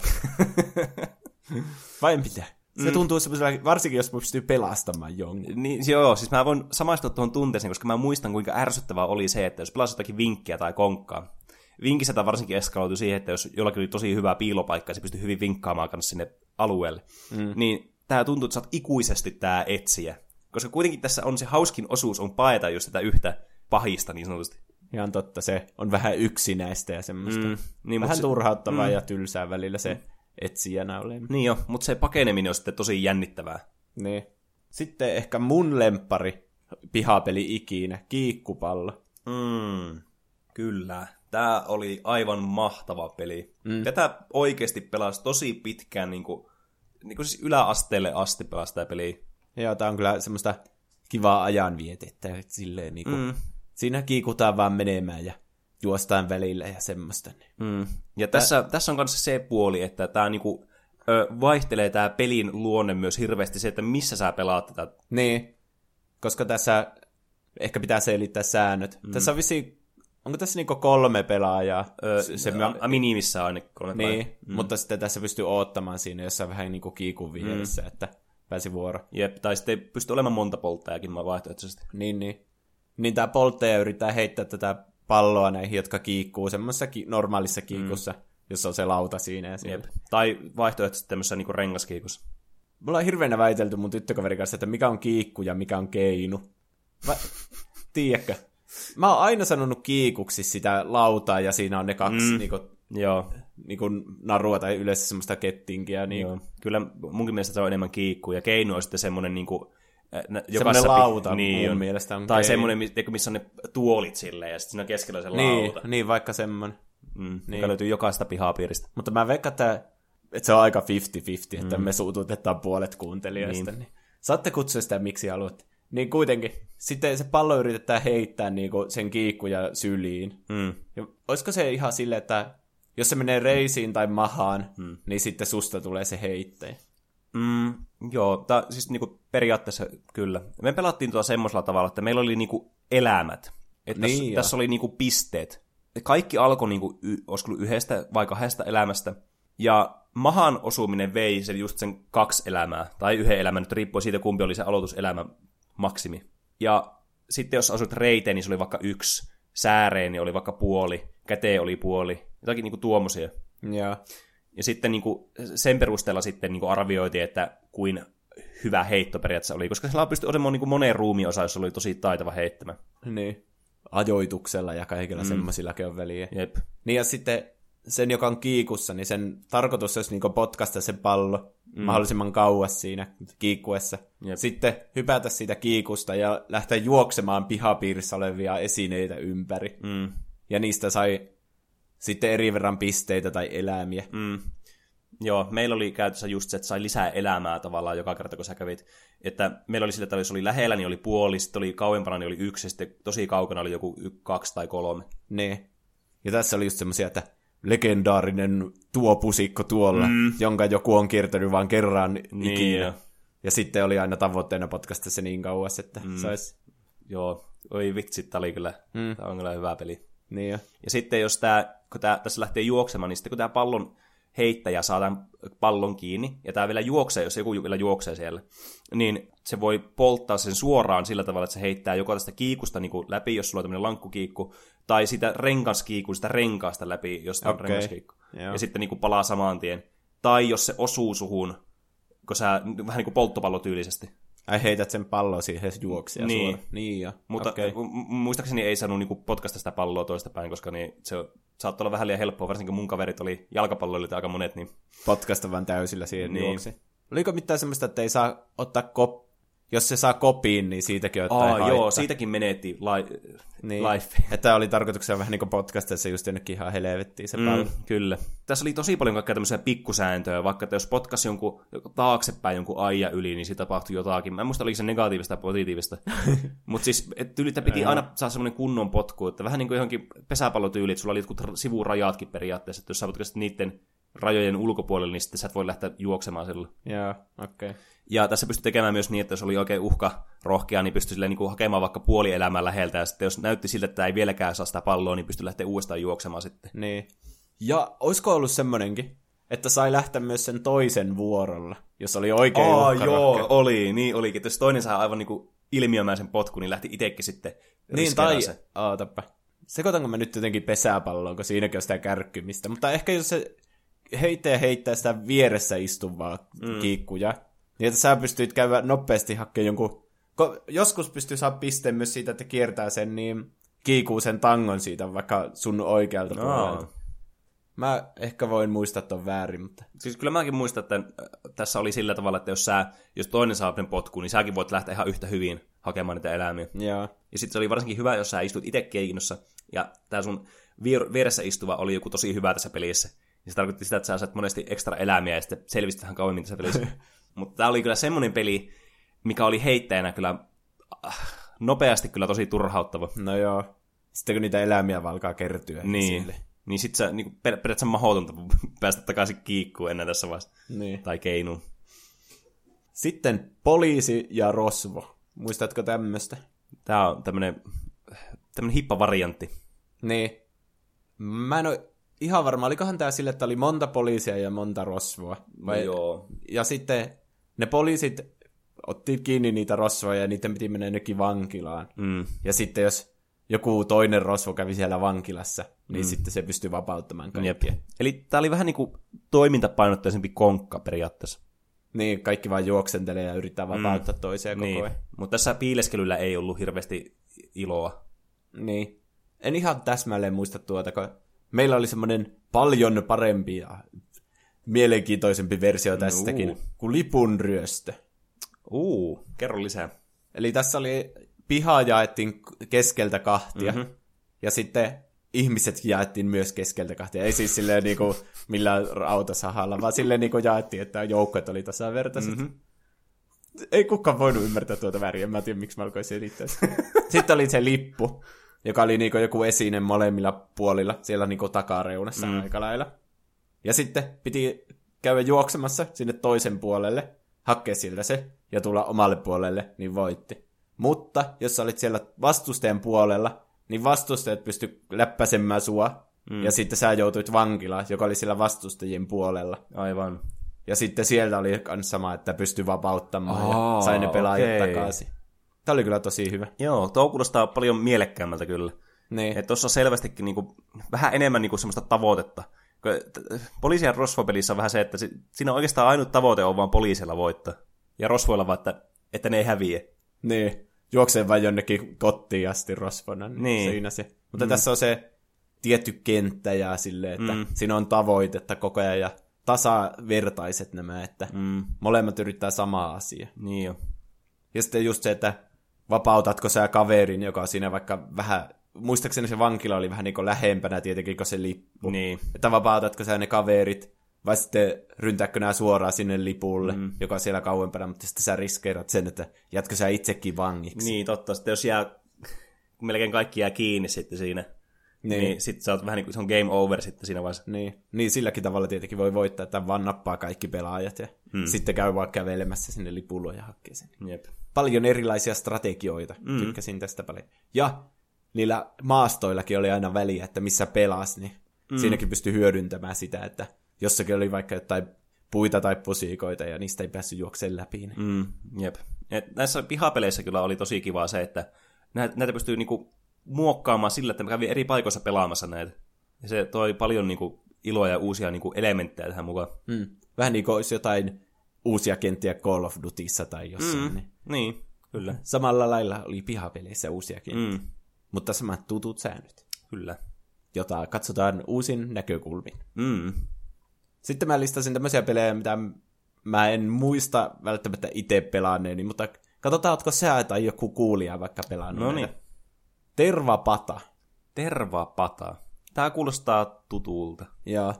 Vai mitä? Se tuntuu semmoisella, varsinkin jos pystyy pelastamaan jonkun. Niin, joo, siis mä voin samaistua tuohon tunteeseen, koska mä muistan, kuinka ärsyttävää oli se, että jos pelasit jotakin vinkkiä tai konkkaa, vinkissä tämä varsinkin eskaloitui siihen, että jos jollakin oli tosi hyvä piilopaikka ja se pystyi hyvin vinkkaamaan kanssa sinne alueelle, mm. niin tämä tuntuu, että sä oot ikuisesti tämä etsiä. Koska kuitenkin tässä on se hauskin osuus on paeta just tätä yhtä pahista niin sanotusti. Ihan totta, se on vähän yksinäistä ja semmoista. Mm. Niin, vähän se- turhauttavaa mm. ja tylsää välillä se etsijänä oleminen. Niin jo, mutta se pakeneminen on sitten tosi jännittävää. Niin. Sitten ehkä mun lempari pihapeli ikinä, kiikkupallo. Mm, kyllä. Tämä oli aivan mahtava peli. Mm. Tätä oikeasti pelasi tosi pitkään, niin kuin, niin kuin siis yläasteelle asti pelasi tämä peli. Joo, tää on kyllä semmoista kivaa ajanvietettä. että Silleen niinku, mm. Siinä kiikutaan vaan menemään ja juostaan välillä ja semmoista. Niin. Mm. Ja tässä, tässä on myös se puoli, että tämä niinku, ö, vaihtelee tämä pelin luonne myös hirveästi se, että missä sä pelaat tätä. niin, koska tässä ehkä pitää selittää säännöt. Mm. Tässä on vissiin, onko tässä niinku kolme pelaajaa? Ö, Se- se, a, minimissä ainakin kolme niin, pelaajaa. mm. mutta sitten tässä pystyy oottamaan siinä jossain vähän niinku kiikun vieressä, mm. että pääsi vuoro. Jep, tai sitten ei pysty olemaan monta polttajakin vaihtoehtoisesti. Niin, niin. Niin tämä polttaja yrittää heittää tätä palloa näihin, jotka kiikkuu semmoisessa ki- normaalissa kiikussa, mm. jossa on se lauta siinä ja siinä. Jep. Tai vaihtoehtoisesti tämmöisessä niinku rengaskiikussa. Mulla on hirveänä väitelty mun tyttökaverin kanssa, että mikä on kiikku ja mikä on keinu. Va- Tiedätkö? Mä oon aina sanonut kiikuksi sitä lautaa ja siinä on ne kaksi mm. niinku, Joo, niinku narua tai yleensä semmoista kettinkiä. Niinku. Joo. Kyllä munkin mielestä se on enemmän kiikku, ja keino on sitten semmoinen niinku, äh, nä- Semmoinen lauta niin mun mielestä on Tai semmoinen, missä on ne tuolit silleen, ja sitten siinä on keskellä se Niin, lauta. niin, vaikka semmoinen. Mm, Niin. Joka löytyy jokaista pihapiiristä. Mutta mä veikkaan, että, että se on aika 50-50, että mm. me suututetaan puolet kuuntelijoista. Niin. Niin. Saatte kutsua sitä miksi haluatte. Niin kuitenkin, sitten se pallo yritetään heittää niinku sen kiikkuja syliin. Mm. Ja olisiko se ihan silleen, että jos se menee reisiin tai mahaan, mm. niin sitten susta tulee se heittäjä. Mm, joo, ta, siis niinku periaatteessa kyllä. Me pelattiin tuota semmoisella tavalla, että meillä oli niinku elämät. Että Niin, tässä, tässä oli niinku pisteet. Kaikki alkoi niinku, y, olisiko yhdestä vai kahdesta elämästä. Ja mahan osuminen vei sen just sen kaksi elämää, tai yhden elämän, nyt riippuu siitä, kumpi oli se aloituselämä maksimi. Ja sitten jos asut reiteen, niin se oli vaikka yksi. Sääreen niin oli vaikka puoli. Käteen oli puoli. Jotakin niinku tuommoisia. Joo. Ja sitten niin kuin, sen perusteella sitten niin kuin arvioitiin, että kuin hyvä heitto periaatteessa oli, koska sillä pystyi olemaan niin kuin moneen ruumiin osa, jos oli tosi taitava heittämä. Niin. Ajoituksella ja kaikilla mm. semmoisillakin on väliä. Jep. Niin ja sitten sen, joka on kiikussa, niin sen tarkoitus olisi niin potkasta se pallo mm. mahdollisimman kauas siinä kiikkuessa. Jep. Sitten hypätä siitä kiikusta ja lähteä juoksemaan pihapiirissä olevia esineitä ympäri. Mm. Ja niistä sai sitten eri verran pisteitä tai eläimiä. Mm. Joo, meillä oli käytössä just se, että sai lisää elämää tavallaan joka kerta, kun sä kävit. Että meillä oli sillä, että jos oli lähellä, niin oli puoli, sitten oli kauempana, niin oli yksi, ja sitten tosi kaukana oli joku y- kaksi tai kolme. Niin. Ja tässä oli just semmosia, että legendaarinen tuo pusikko tuolla, mm. jonka joku on kiertänyt vain kerran Niin, ikinä. joo. Ja sitten oli aina tavoitteena potkasta se niin kauas, että mm. sais... Joo, oi vitsi, tää oli kyllä, mm. tää on kyllä hyvä peli. Niin. Ja sitten jos tää, kun tää tässä lähtee juoksemaan, niin sitten kun tämä pallon heittäjä saa tämän pallon kiinni, ja tämä vielä juoksee, jos joku vielä juoksee siellä, niin se voi polttaa sen suoraan sillä tavalla, että se heittää joko tästä kiikusta niin kuin läpi, jos sulla on tämmöinen lankkukiikku, tai sitä renkaskiikun, sitä renkaasta läpi, jos on Okei. renkaskiikku. Joo. Ja sitten niin kuin palaa saman tien. Tai jos se osuu suhun, kun sä, vähän niin kuin polttopallotyylisesti. Ai heität sen pallon siihen juoksia Niin. Niin jo. Mutta okay. muistaakseni ei saanut niinku potkasta sitä palloa toista päin, koska niin se saattoi olla vähän liian helppoa, varsinkin mun kaverit oli jalkapalloilijat aika monet, niin Potkasta vaan täysillä siihen Niin. niin. juoksi. Oliko mitään semmoista, että ei saa ottaa kop... Jos se saa kopiin, niin siitäkin ottaa Aa, haittaa. joo, siitäkin menetti li- niin. life. Että oli tarkoituksena vähän niin kuin podcast, että se just jonnekin ihan helvettiin se. Mm, kyllä. Tässä oli tosi paljon kaikkea tämmöisiä pikkusääntöjä, vaikka että jos potkasi jonkun taaksepäin jonkun aija yli, niin siitä tapahtui jotakin. Mä en muista, oliko se negatiivista tai positiivista. Mutta siis et tyylitä piti aina saada semmoinen kunnon potku, että vähän niin kuin johonkin pesäpallotyyli, että sulla oli jotkut sivurajatkin periaatteessa, että jos sä niiden rajojen ulkopuolelle, niin sitten sä et voi lähteä juoksemaan silloin. Joo, okei. Okay. Ja tässä pystyi tekemään myös niin, että jos oli oikein uhka rohkea, niin pystyi silleen niin kuin hakemaan vaikka puoli elämää läheltä, ja sitten jos näytti siltä, että ei vieläkään saa sitä palloa, niin pystyi lähteä uudestaan juoksemaan sitten. Niin. Ja olisiko ollut semmonenkin, että sai lähteä myös sen toisen vuorolla, jos oli oikein Aa, joo, oli, niin olikin. Jos toinen saa aivan niinku ilmiömäisen potkun, niin lähti itsekin sitten Niin, tai... se. Ootapa. Sekoitanko mä nyt jotenkin pesäpalloon, kun siinäkin on sitä kärkkymistä. Mutta ehkä jos se heittäjä heittää sitä vieressä istuvaa mm. kiikkuja, niin että sä pystyt käydä nopeasti hakemaan jonkun... Ko- joskus pystyy saa pisteen myös siitä, että kiertää sen niin kiikuu sen tangon siitä vaikka sun oikealta puolelta. Mä ehkä voin muistaa ton väärin, mutta... Siis kyllä mäkin muistan, että äh, tässä oli sillä tavalla, että jos, sä, jos toinen saa sen potkun, niin säkin voit lähteä ihan yhtä hyvin hakemaan niitä eläimiä. Joo. Ja sitten se oli varsinkin hyvä, jos sä istut itse keikinossa, ja tämä sun vier- vieressä istuva oli joku tosi hyvä tässä pelissä. Se tarkoitti sitä, että sä saat monesti ekstra eläimiä, ja sitten selvisit vähän kauemmin tässä pelissä. Mutta tämä oli kyllä semmoinen peli, mikä oli heittäjänä kyllä äh, nopeasti kyllä tosi turhauttava. No joo. Sitten kun niitä eläimiä vaan alkaa kertyä Niin, esille. niin sit sä niin per- periaatteessa mahdotonta päästä takaisin kiikkuun enää tässä vaiheessa. Niin. Tai keinuun. Sitten poliisi ja rosvo. Muistatko tämmöistä? Tää on tämmönen, tämmönen hippavariantti. Niin. Mä en ole ihan varma, olikohan tää sille, että oli monta poliisia ja monta rosvoa. Vai... No joo. Ja sitten ne poliisit otti kiinni niitä rosvoja ja niiden piti mennä jonnekin vankilaan. Mm. Ja sitten jos joku toinen rosvo kävi siellä vankilassa, niin mm. sitten se pystyy vapauttamaan Jep. kaikkia. Eli tää oli vähän niinku toimintapainotteisempi konkka periaatteessa. Niin, kaikki vaan juoksentelee ja yrittää vapauttaa mm. toisia koko Niin. ajan. Mutta tässä piileskelyllä ei ollut hirveästi iloa. Niin. En ihan täsmälleen muista tuota, kun meillä oli semmoinen paljon parempi ja mielenkiintoisempi versio tästäkin Juu. kuin lipun ryöstö. Uu, kerro lisää. Eli tässä oli, piha jaettiin keskeltä kahtia, Mhm. mm-hmm. ja sitten ihmiset jaettiin myös keskeltä kahtia. Ei siis silleen niinku millään rautasahalla, vaan silleen niinku jaettiin, että joukot oli tasavertaiset. Mhm. Mm-hmm. Ei kukaan voinut ymmärtää tuota väriä, en mä tiedä miksi mä alkoin selittää sitä. Sitten oli se lippu, joka oli niinku joku esine molemmilla puolilla, siellä niinku takareunassa mm. aika lailla. Ja sitten piti käydä juoksemassa sinne toisen puolelle, hakea siltä se ja tulla omalle puolelle, niin voitti. Mutta jos sä olit siellä vastustajan puolella, niin vastustajat pysty läppäsemään sua, mm. ja sitten sä joutuit vankilaan, joka oli siellä vastustajien puolella. Aivan. Ja sitten sieltä oli myös sama, että pystyi vapauttamaan Aa, ja sai ne pelaajat okei. takaisin. Tämä oli kyllä tosi hyvä. Joo, tuo kuulostaa paljon mielekkäämmältä kyllä. Niin. Että tuossa on selvästikin niinku, vähän enemmän niinku semmoista tavoitetta. Poliisi- ja rosvopelissä on vähän se, että si- siinä oikeastaan ainut tavoite on vaan poliisilla voittaa. Ja rosvoilla vaan, että, että ne ei häviä. Niin, juoksee vain jonnekin kotiin asti rosvona, niin, Niin. siinä se. Mutta mm. tässä on se tietty kenttä ja silleen, että. Mm. siinä on tavoitetta koko ajan ja tasavertaiset nämä, että mm. molemmat yrittää samaa asiaa. Niin jo. Ja sitten just se, että vapautatko sä kaverin, joka on siinä vaikka vähän muistaakseni se vankila oli vähän niin kuin lähempänä tietenkin kuin se lippu. Niin. Että vapautatko sä ne kaverit, vai sitten ryntääkö nämä suoraan sinne lipulle, mm. joka on siellä kauempana, mutta sitten sä riskeerat sen, että jätkö sä itsekin vangiksi. Niin, totta. Sitten jos jää, kun melkein kaikki jää kiinni sitten siinä, niin, niin sitten sä oot vähän niin kuin, se on game over sitten siinä vaiheessa. Niin, niin silläkin tavalla tietenkin voi voittaa, että vaan nappaa kaikki pelaajat ja mm. sitten käy vaan kävelemässä sinne lipulle ja hakkee sen. Jep. Paljon erilaisia strategioita, mm. tykkäsin tästä paljon. Ja niillä maastoillakin oli aina väliä, että missä pelas, niin mm. siinäkin pystyi hyödyntämään sitä, että jossakin oli vaikka jotain puita tai posiikoita ja niistä ei päässyt juokseen läpi. Niin. Mm, jep. Et näissä pihapeleissä kyllä oli tosi kivaa se, että näitä, näitä pystyy niinku muokkaamaan sillä, että me kävin eri paikoissa pelaamassa näitä. Ja se toi paljon niinku iloa ja uusia niinku elementtejä tähän mukaan. Mm. Vähän niin kuin olisi jotain uusia kenttiä Call of Dutyssa tai jossain. Mm. Niin. Niin, kyllä. Samalla lailla oli pihapeleissä uusia kenttiä. Mm. Mutta samat tutut säännöt, Kyllä. jota katsotaan uusin näkökulmin. Mm. Sitten mä listasin tämmöisiä pelejä, mitä mä en muista välttämättä itse pelanneeni, mutta katsotaan, ootko sä tai joku kuulija vaikka pelannut No niin. Tervapata. Tervapata. Tää kuulostaa tutulta. Ja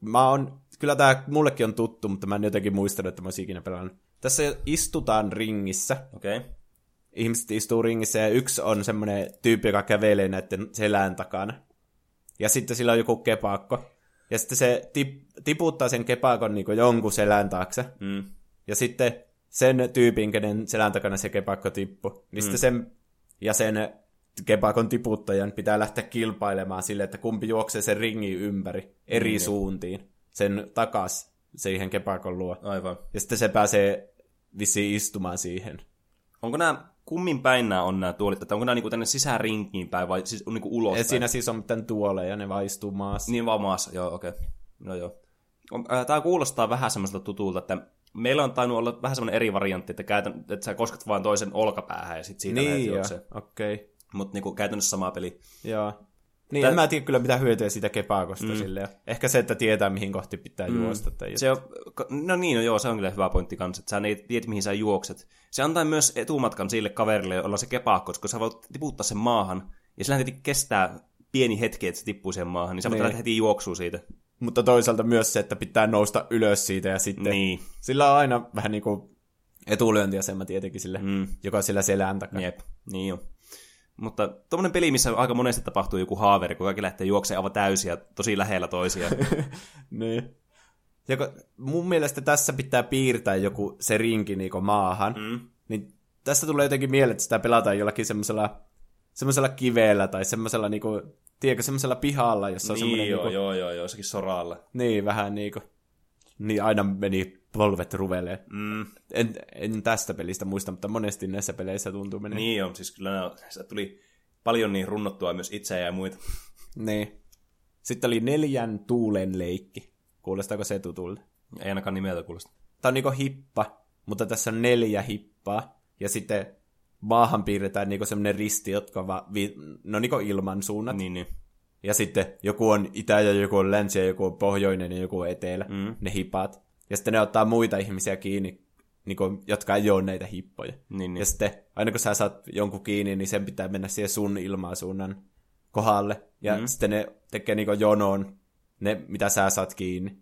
mä oon, kyllä tää mullekin on tuttu, mutta mä en jotenkin muistanut, että mä oon ikinä pelannut. Tässä istutaan ringissä. Okei. Okay. Ihmiset istuu ringissä ja yksi on semmoinen tyyppi, joka kävelee näiden selän takana. Ja sitten sillä on joku kepakko. Ja sitten se tip, tiputtaa sen kepakon niin jonkun selän taakse. Mm. Ja sitten sen tyypin, kenen selän takana se kepakko tippu, niin mm. sitten sen ja sen kepakon tiputtajan pitää lähteä kilpailemaan sille, että kumpi juoksee sen ringin ympäri eri Niin. suuntiin. Sen takas siihen kepakon luo. Aivan. Ja sitten se pääsee vissiin istumaan siihen. Onko nämä, kummin päin nämä on nämä tuolit, että onko nämä niinku tänne sisään rinkiin päin vai siis niinku ulos Ja siinä siis on mitään tuoleja, ne vaan istuu maassa. Niin vaan maassa, joo, okei. Okay. No joo. Tämä kuulostaa vähän semmoiselta tutulta, että meillä on tainnut olla vähän semmoinen eri variantti, että, käytän, että sä kosket vaan toisen olkapäähän ja sitten siitä lähdet Niin, joo. juokseen. okei. Okay. Mutta niinku käytännössä sama peli. Joo. Niin, Tää- en mä tiedä kyllä mitä hyötyä siitä kepakosta mm. silleen. Ehkä se, että tietää mihin kohti pitää mm. juosta. Tai Se on, no niin, no joo, se on kyllä hyvä pointti kanssa, että sä ei tiedä, mihin sä juokset. Se antaa myös etumatkan sille kaverille, jolla se kepakko, koska sä voit tiputtaa sen maahan, ja sillä heti kestää pieni hetki, että se tippuu siihen maahan, niin sä voit Niin. heti juoksua siitä. Mutta toisaalta myös se, että pitää nousta ylös siitä ja sitten... Niin. Sillä on aina vähän niin kuin etulyöntiasema tietenkin sille, Mm. joka sillä selän takana. Jep, niin. Mutta tuommoinen peli, missä aika monesti tapahtuu joku haaveri, kun kaikki lähtee juoksemaan aivan täysiä, tosi lähellä toisiaan. niin. Joko, mun mielestä tässä pitää piirtää joku se rinki niinku maahan. Mm. Niin tästä tulee jotenkin mieleen, että sitä pelataan jollakin semmoisella semmoisella kiveellä tai semmoisella niinku, tiedätkö, semmoisella pihalla, jossa on niin semmoinen joo, niinku, joo, joo, jossakin soralla. niin vähän niinku, niin aina meni polvet ruveleen. Mm. En, en tästä pelistä muista, mutta monesti näissä peleissä tuntuu menee. Niin on, siis kyllä se tuli paljon niin runnottua myös itseä ja muita. niin. Sitten oli neljän tuulen leikki. Kuulostaako se tutulta? Ei ainakaan nimeltä kuulosta. Tämä on niinku hippa, mutta tässä on neljä hippaa. Ja sitten maahan piirretään niinku semmoinen risti, jotka on va- vi- no niinku ilman suunnat. Niin, niin. Ja sitten joku on itä ja joku on länsi ja joku on pohjoinen ja joku on etelä, Mm. ne hipat. Ja sitten ne ottaa muita ihmisiä kiinni, niinku, jotka ei ole näitä hippoja. Niin, niin. Ja sitten aina kun sä saat jonkun kiinni, niin sen pitää mennä siihen sun ilmansuunnan kohdalle. Ja Mm. sitten ne tekee niinku jonoon ne, mitä sä saat kiinni.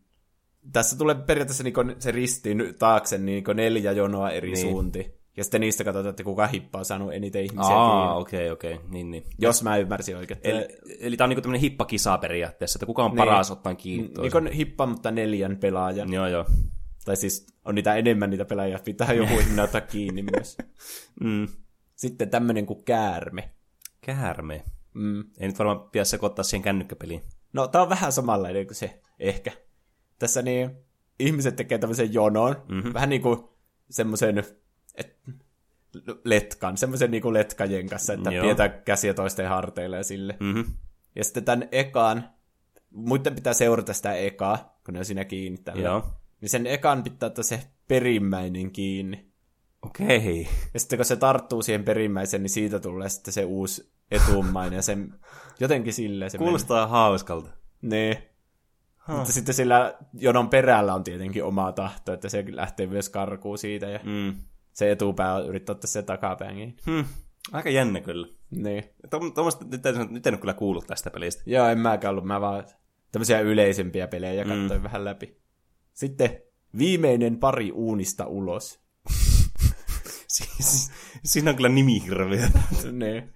Tässä tulee periaatteessa niinku se ristiin taakse niinku neljä jonoa eri Niin. niin. suuntiin. Ja sitten niistä katsotaan, että kuka hippa on saanut eniten ihmisiä Aa, okei, okei, niin, niin. Jos mä ymmärsin oikein. Eli, eli tämä on niinku tämmöinen hippakisa periaatteessa, että kuka on Niin. paras ottaa kiinni niin kuin hippa, mutta neljän pelaajan. Joo, joo. Tai siis on niitä enemmän niitä pelaajia, pitää joku ihminen ottaa kiinni myös. Mm. Sitten tämmönen kuin käärme. Käärme. Mm. Ei nyt varmaan pidä sekoittaa siihen kännykkäpeliin. No, tää on vähän samanlainen kuin se, ehkä. Tässä niin, ihmiset tekee tämmöisen jonon, Mhm. mm-hmm. vähän niin kuin semmoisen et, letkan, semmoisen niin kuin letkajen kanssa, että Joo. pidetään käsiä toisten harteille ja sille. Mm. Mm-hmm. Ja sitten tämän ekaan, muiden pitää seurata sitä ekaa, kun ne on siinä kiinni tällä. Joo. Niin sen ekan pitää ottaa se perimmäinen kiinni. Okei. Ja sitten kun se tarttuu siihen perimmäiseen, niin siitä tulee sitten se uusi etumainen ja sen jotenkin silleen se Kuulostaa hauskalta. menee. Niin. Mutta sitten sillä jonon perällä on tietenkin oma tahto, että se lähtee myös karkuun siitä ja Mm. Se etupää yrittää ottaa se takapäänkin. Hmm. Aika jännä kyllä. Niin. Tuommoista nyt, en- nyt en ole kyllä kuullut tästä pelistä. Joo, en mäkään ollut. Mä vaan tämmöisiä yleisempiä pelejä katsoin mm. vähän läpi. Sitten viimeinen pari uunista ulos. Siis, siinä on kyllä nimi hirveä. niin.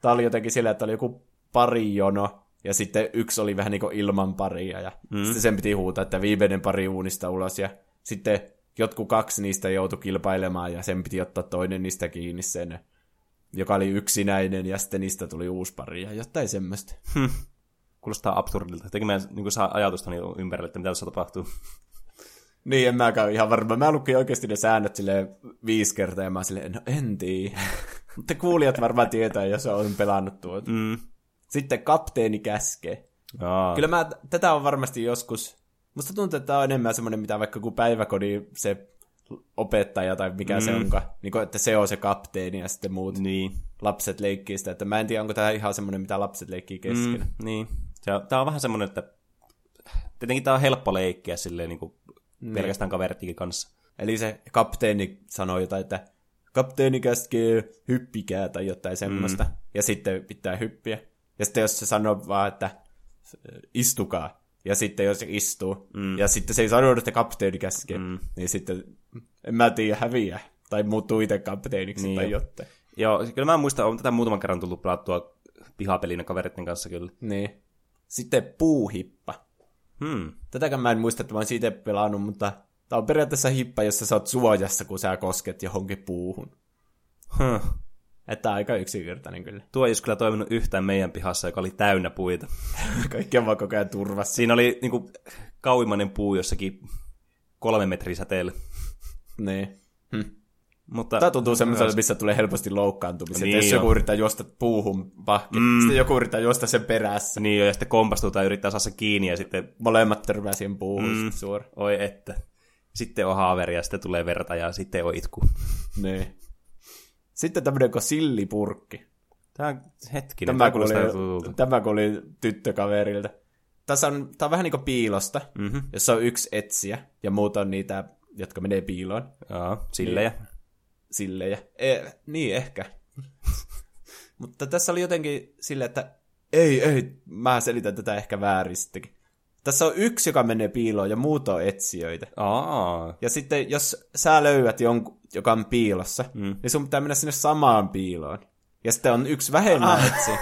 Tää oli jotenkin sillä, että oli joku pari jono, ja sitten yksi oli vähän niin kuin ilman paria, ja mm. sitten sen piti huutaa, että viimeinen pari uunista ulos, ja sitten jotkut kaksi niistä joutui kilpailemaan, ja sen piti ottaa toinen niistä kiinni sen, joka oli yksinäinen, ja sitten niistä tuli uusi pari, ja jotain semmoista. Kuulostaa absurdilta. Jotenkin mä en niin saa ajatusta niin ympärille, että mitä tässä tapahtuu. Niin, en mäkään ole ihan varma. Mä lukin oikeasti ne säännöt silleen viisi kertaa, ja mä silleen, no en tiedä. Mutta kuulijat varmaan tietää, jos on pelannut tuota. Mm. Sitten kapteeni käskee. Aa. Kyllä mä, tätä on varmasti joskus, musta tuntuu, että tämä on enemmän semmoinen, mitä vaikka kun päiväkodin se opettaja tai mikä mm. se onkaan, niin kuin, että se on se kapteeni ja sitten muut Niin. lapset leikkii sitä, että mä en tiedä, onko tämä ihan semmoinen, mitä lapset leikkii kesken. Mm, niin. Se on, vähän semmoinen, että tietenkin tää on helppo leikkiä silleen niin kuin pelkästään kaverittikin kanssa. Eli se kapteeni sanoo jotain, että kapteeni käskee hyppikää tai jotain semmoista, mm. ja sitten pitää hyppiä. Ja sitten jos se sanoo vaan, että istukaa, ja sitten jos istuu, mm. ja sitten se ei sano, että kapteeni käskee, mm. niin sitten en mä tiedä, häviää. Tai muuttuu itse kapteeniksi Niin tai jo. jotain. Joo, kyllä mä muistan, on tätä muutaman kerran tullut pelattua pihapelinä kaveritten kanssa kyllä. Niin. Sitten puuhippa. Hmm. Tätäkään mä en muista, että mä oon siitä pelannut, mutta tämä on periaatteessa hippa, jossa sä oot suojassa, kun sä kosket johonkin puuhun. Huh. Että aika yksinkertainen kyllä. Tuo ei olisi kyllä toiminut yhtään meidän pihassa, joka oli täynnä puita. Kaikki on vaan koko ajan turvassa. Siinä oli niin kuin, kauimmainen puu jossakin kolme metrin säteellä. Niin. Hm. Mutta, Tämä tuntuu semmoiselta, missä tulee helposti loukkaantumisia. Niin jos jo. joku yrittää juosta puuhun pahki, mm. sitten joku yrittää juosta sen perässä. Niin jo, ja sitten kompastuu tai yrittää saada sen kiinni ja sitten, Molemmat törmää siihen puuhun mm. suoraan. oi että. Sitten on haaveri ja sitten tulee verta ja sitten on itku. Niin. Sitten tämmöinen kuin sillipurkki. Tämä hetkinen, Tämä, tämä kun oli, tämä kun oli tyttökaverilta. Tässä on, tämä on vähän niin kuin piilosta, Mhm. mm-hmm. jossa on yksi etsiä, ja muut on niitä, jotka menee piiloon. Joo, sillejä. Sillejä. E, niin, ehkä. Mutta tässä oli jotenkin sille, että ei, ei, mä selitän tätä ehkä väärin sittenkin. Tässä on yksi, joka menee piiloon, ja muut on etsijöitä. Aa, Ja sitten, jos sä löydät jonkun, joka on piilossa, mm. niin sun pitää mennä sinne samaan piiloon. Ja sitten on yksi vähemmän etsiä.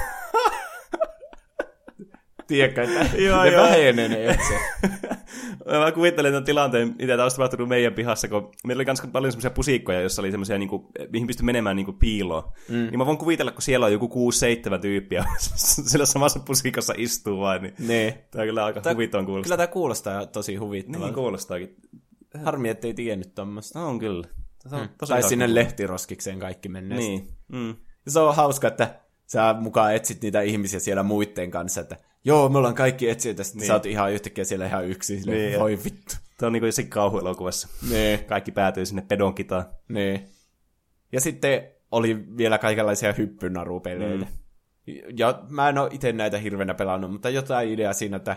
Tiedätkö, että Joo, ne joo. vähenee ne etsiä. Mä kuvittelen tämän tilanteen, mitä tämä olisi tapahtunut meidän pihassa, kun meillä oli ganz paljon semmoisia pusikkoja, joissa oli semmoisia, niin kuin, mihin pystyi menemään niin kuin piiloon. Mm. Niin mä voin kuvitella, kun siellä on joku 6-7 tyyppiä, siellä samassa pusikassa istuu vain, niin niin. tämä on kyllä aika Tää- huvittavan kuulostaa. Kyllä tämä kuulostaa tosi huvittavalta. Niin kuulostaakin. Harmi, ettei tiennyt tuommoista. On kyllä. Tämä on tosi Tai sinne lehtiroskikseen kaikki menee. Niin. Mm. Se on hauska, että sä mukaan etsit niitä ihmisiä siellä muiden kanssa, että joo, me ollaan kaikki etsijöitä, sitten niin. sä oot ihan yhtäkkiä siellä ihan yksin, silleen, Niin, niin, voi vittu. Tämä on niin kuin kauhuelokuvassa. Niin, Kaikki päätyy sinne pedonkitaan. niin. Ja sitten oli vielä kaikenlaisia hyppynarupeleitä. Mm. Ja mä en ole itse näitä hirveänä pelannut, mutta jotain idea siinä, että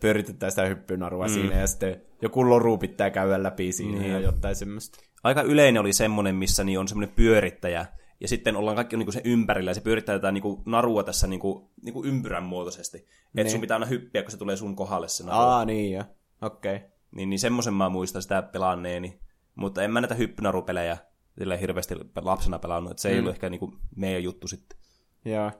pyöritetään sitä hyppynarua mm. siinä, ja sitten joku loru pitää käydä läpi siinä Niin. ja jotain semmoista. Aika yleinen oli semmoinen, missä niin on semmoinen pyörittäjä, ja sitten ollaan kaikki niin kuin sen ympärillä, ja se pyörittää tätä niin kuin narua tässä niin kuin, niin kuin ympyrän muotoisesti. Että Niin. sun pitää aina hyppiä, kun se tulee sun kohdalle se naru. Aa, niin jo. Okei. Okay. Niin, niin semmoisen mä muistan sitä pelanneeni. Mutta en mä näitä hyppynarupelejä sillä hirveästi lapsena pelannut, että se ei Mm. ollut ehkä niin kuin meidän juttu sitten. Joo.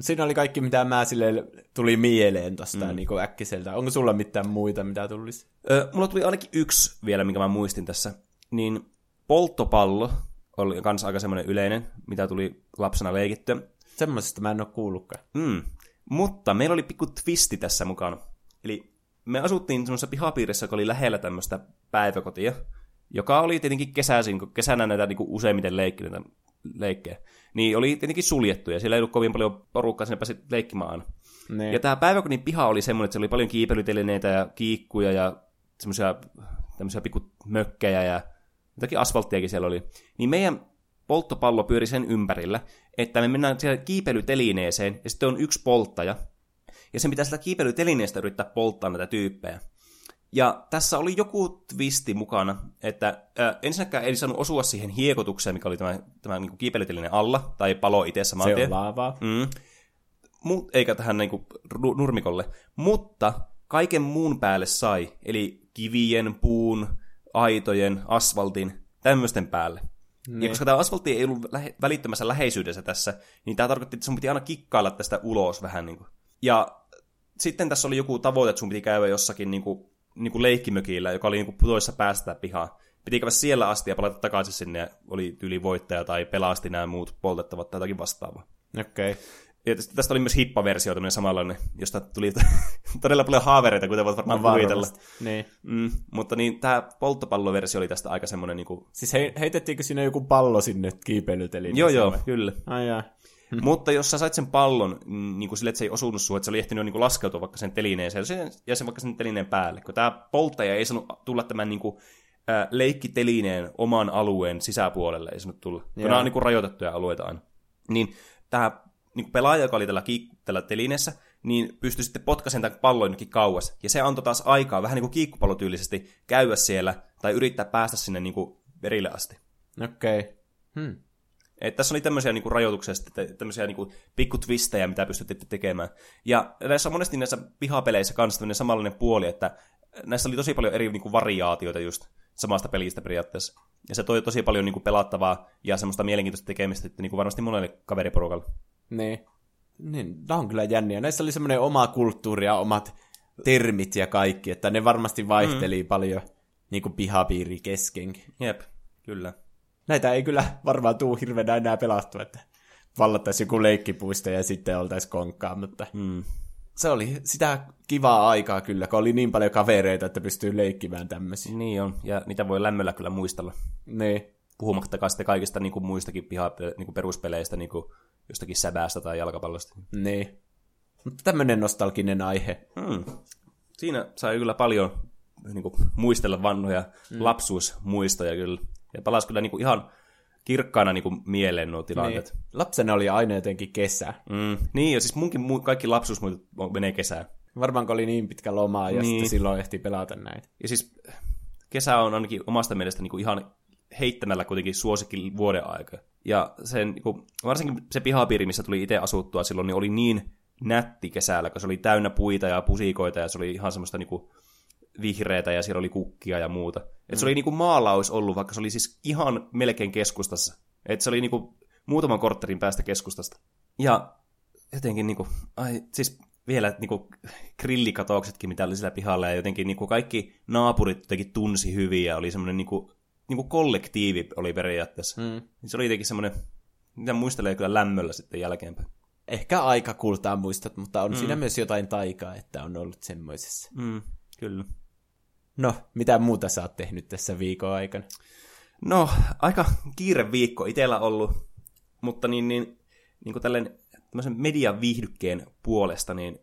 Siinä oli kaikki, mitä mä sille tuli mieleen tosta mm. niin äkkiseltä. Onko sulla mitään muita, mitä tulisi? Ö, mulla tuli ainakin yksi vielä, minkä mä muistin tässä. Niin polttopallo oli kans aika semmoinen yleinen, mitä tuli lapsena leikittyä. Semmoisesta mä en ole kuullutkaan. Mm. Mutta meillä oli pikku twisti tässä mukana. Eli me asuttiin semmoisessa pihapiirissä, joka oli lähellä tämmöistä päiväkotia, joka oli tietenkin kesäisin, kun kesänä näitä niin kuin useimmiten leikkineitä leikkejä, niin oli tietenkin suljettu, ja siellä ei ollut kovin paljon porukkaa, sinne pääsi leikkimään. Niin. Ja tämä päiväkodin piha oli semmoinen, että siellä oli paljon kiipeilytelineitä ja kiikkuja ja semmoisia tämmöisiä pikku mökkejä ja jotakin asfalttiakin siellä oli. Niin meidän polttopallo pyöri sen ympärillä, että me mennään siellä kiipeilytelineeseen ja sitten on yksi polttaja. Ja sen pitää sitä kiipeilytelineestä yrittää polttaa näitä tyyppejä. Ja tässä oli joku twisti mukana, että äh, ensinnäkään ei saanut osua siihen hiekotukseen, mikä oli tämä, tämä niin kiipeilytelinen alla, tai palo itse saman Se tien. on laavaa. Mm. Mut, eikä tähän niin kuin, nurmikolle. Mutta kaiken muun päälle sai, eli kivien, puun, aitojen, asfaltin, tämmöisten päälle. Niin. Ja koska tämä asfaltti ei ollut lähe, välittömässä läheisyydessä tässä, niin tämä tarkoitti, että sun piti aina kikkailla tästä ulos vähän niin kuin. Ja sitten tässä oli joku tavoite, että sun piti käydä jossakin niin kuin, niin kuin leikkimökillä, joka oli niin kuin putoissa päästä pihaan. Piti käydä siellä asti ja palata takaisin sinne, ja oli tyyli voittaja tai pelasti nämä muut poltettavat tai jotakin vastaavaa. Okei. Okay. Ja tästä oli myös hippaversio, tämmöinen samanlainen, josta tuli todella paljon haavereita, kuten voit varmaan No kuvitella. Niin. Mm, mutta niin, tämä polttopalloversio oli tästä aika semmoinen, niin kuin, Siis he, heitettiinkö sinne joku pallo sinne kiipeilyteliin? joo joo, kyllä. Ai jaa. Mutta jos sä sait sen pallon niin kuin sille, että se ei osunut sun, että se oli ehtinyt niin kuin laskeutua vaikka sen telineeseen, sen, ja sen vaikka sen telineen päälle, kun tämä polttaja ei saanut tulla tämän niin kuin, äh, leikkitelineen oman alueen sisäpuolelle, ei saanut tulla, kun nämä on niin kuin rajoitettuja alueita aina. Niin tämä niin kuin pelaaja, joka oli tällä, kiik- tällä telineessä, niin pystyi sitten potkaisen tämän pallon kauas. Ja se antoi taas aikaa vähän niin kuin kiikkupallotyylisesti käydä siellä tai yrittää päästä sinne niin kuin verille asti. Okei. Okay. Hmm. Et tässä oli tämmöisiä niinku rajoituksia, tämmöisiä niinku pikkutwistejä, mitä pystytte tekemään. Ja näissä on monesti näissä pihapeleissä kanssa tämmöinen samanlainen puoli, että näissä oli tosi paljon eri niinku variaatioita just samasta pelistä periaatteessa. Ja se toi tosi paljon niinku pelattavaa ja semmoista mielenkiintoista tekemistä, että niinku varmasti monelle kaveriporukalle. Niin. Niin, nämä on kyllä jänniä. Näissä oli semmoinen oma kulttuuri ja omat termit ja kaikki, että ne varmasti vaihteli mm. paljon niin kuin pihapiiri keskenkin. Jep, kyllä. Näitä ei kyllä varmaan tuu hirveänä enää pelattua, että vallattaisiin joku leikkipuisto ja sitten oltaisiin konkkaa, mutta Mm. se oli sitä kivaa aikaa kyllä, kun oli niin paljon kavereita, että pystyy leikkimään tämmöisiä. Niin on, ja niitä voi lämmöllä kyllä muistella. Niin. Puhumattakaan sitten kaikista niinku muistakin piha, niinku peruspeleistä, niinku jostakin säbäästä tai jalkapallosta. Niin. Mutta tämmöinen nostalginen aihe. Hmm. Siinä sai kyllä paljon niin kuin, muistella vanhoja mm. lapsuusmuistoja kyllä. Ja palasi kyllä niin kuin, ihan kirkkaana niin kuin, mieleen nuo Niin. tilanteet. Lapsena oli aina jotenkin kesä. Mm. Niin, ja siis munkin mu- kaikki lapsuusmuistot menee kesään. Varmaan kun oli niin pitkä loma ja Niin. sitten silloin ehti pelata näitä. Ja siis kesä on ainakin omasta mielestä niin kuin, ihan heittämällä kuitenkin suosikki vuoden aika. Ja sen, niin kuin, varsinkin se pihapiiri, missä tuli itse asuttua silloin, niin oli niin nätti kesällä, kun se oli täynnä puita ja pusikoita ja se oli ihan semmoista niin kuin, vihreätä ja siellä oli kukkia ja muuta. Et se oli niinku maalla olisi ollut, vaikka se oli siis ihan melkein keskustassa. Et se oli niinku muutaman kortterin päästä keskustasta. Ja jotenkin niinku, ai, siis vielä niinku grillikatoksetkin, mitä oli sillä pihalla, ja jotenkin niinku kaikki naapurit jotenkin tunsi hyvin, ja oli semmoinen niinku, niinku kollektiivi oli periaatteessa. Mm. Se oli jotenkin semmoinen, mitä muistelee kyllä lämmöllä sitten jälkeenpäin. Ehkä aika kultaa muistot, mutta on mm. siinä myös jotain taikaa, että on ollut semmoisessa. Mm, kyllä. No, mitä muuta sä oot tehnyt tässä viikon aikana? No, aika kiire viikko itellä ollut, mutta niin, niin, niin kuin tälleen tämmöisen median viihdykkeen puolesta, niin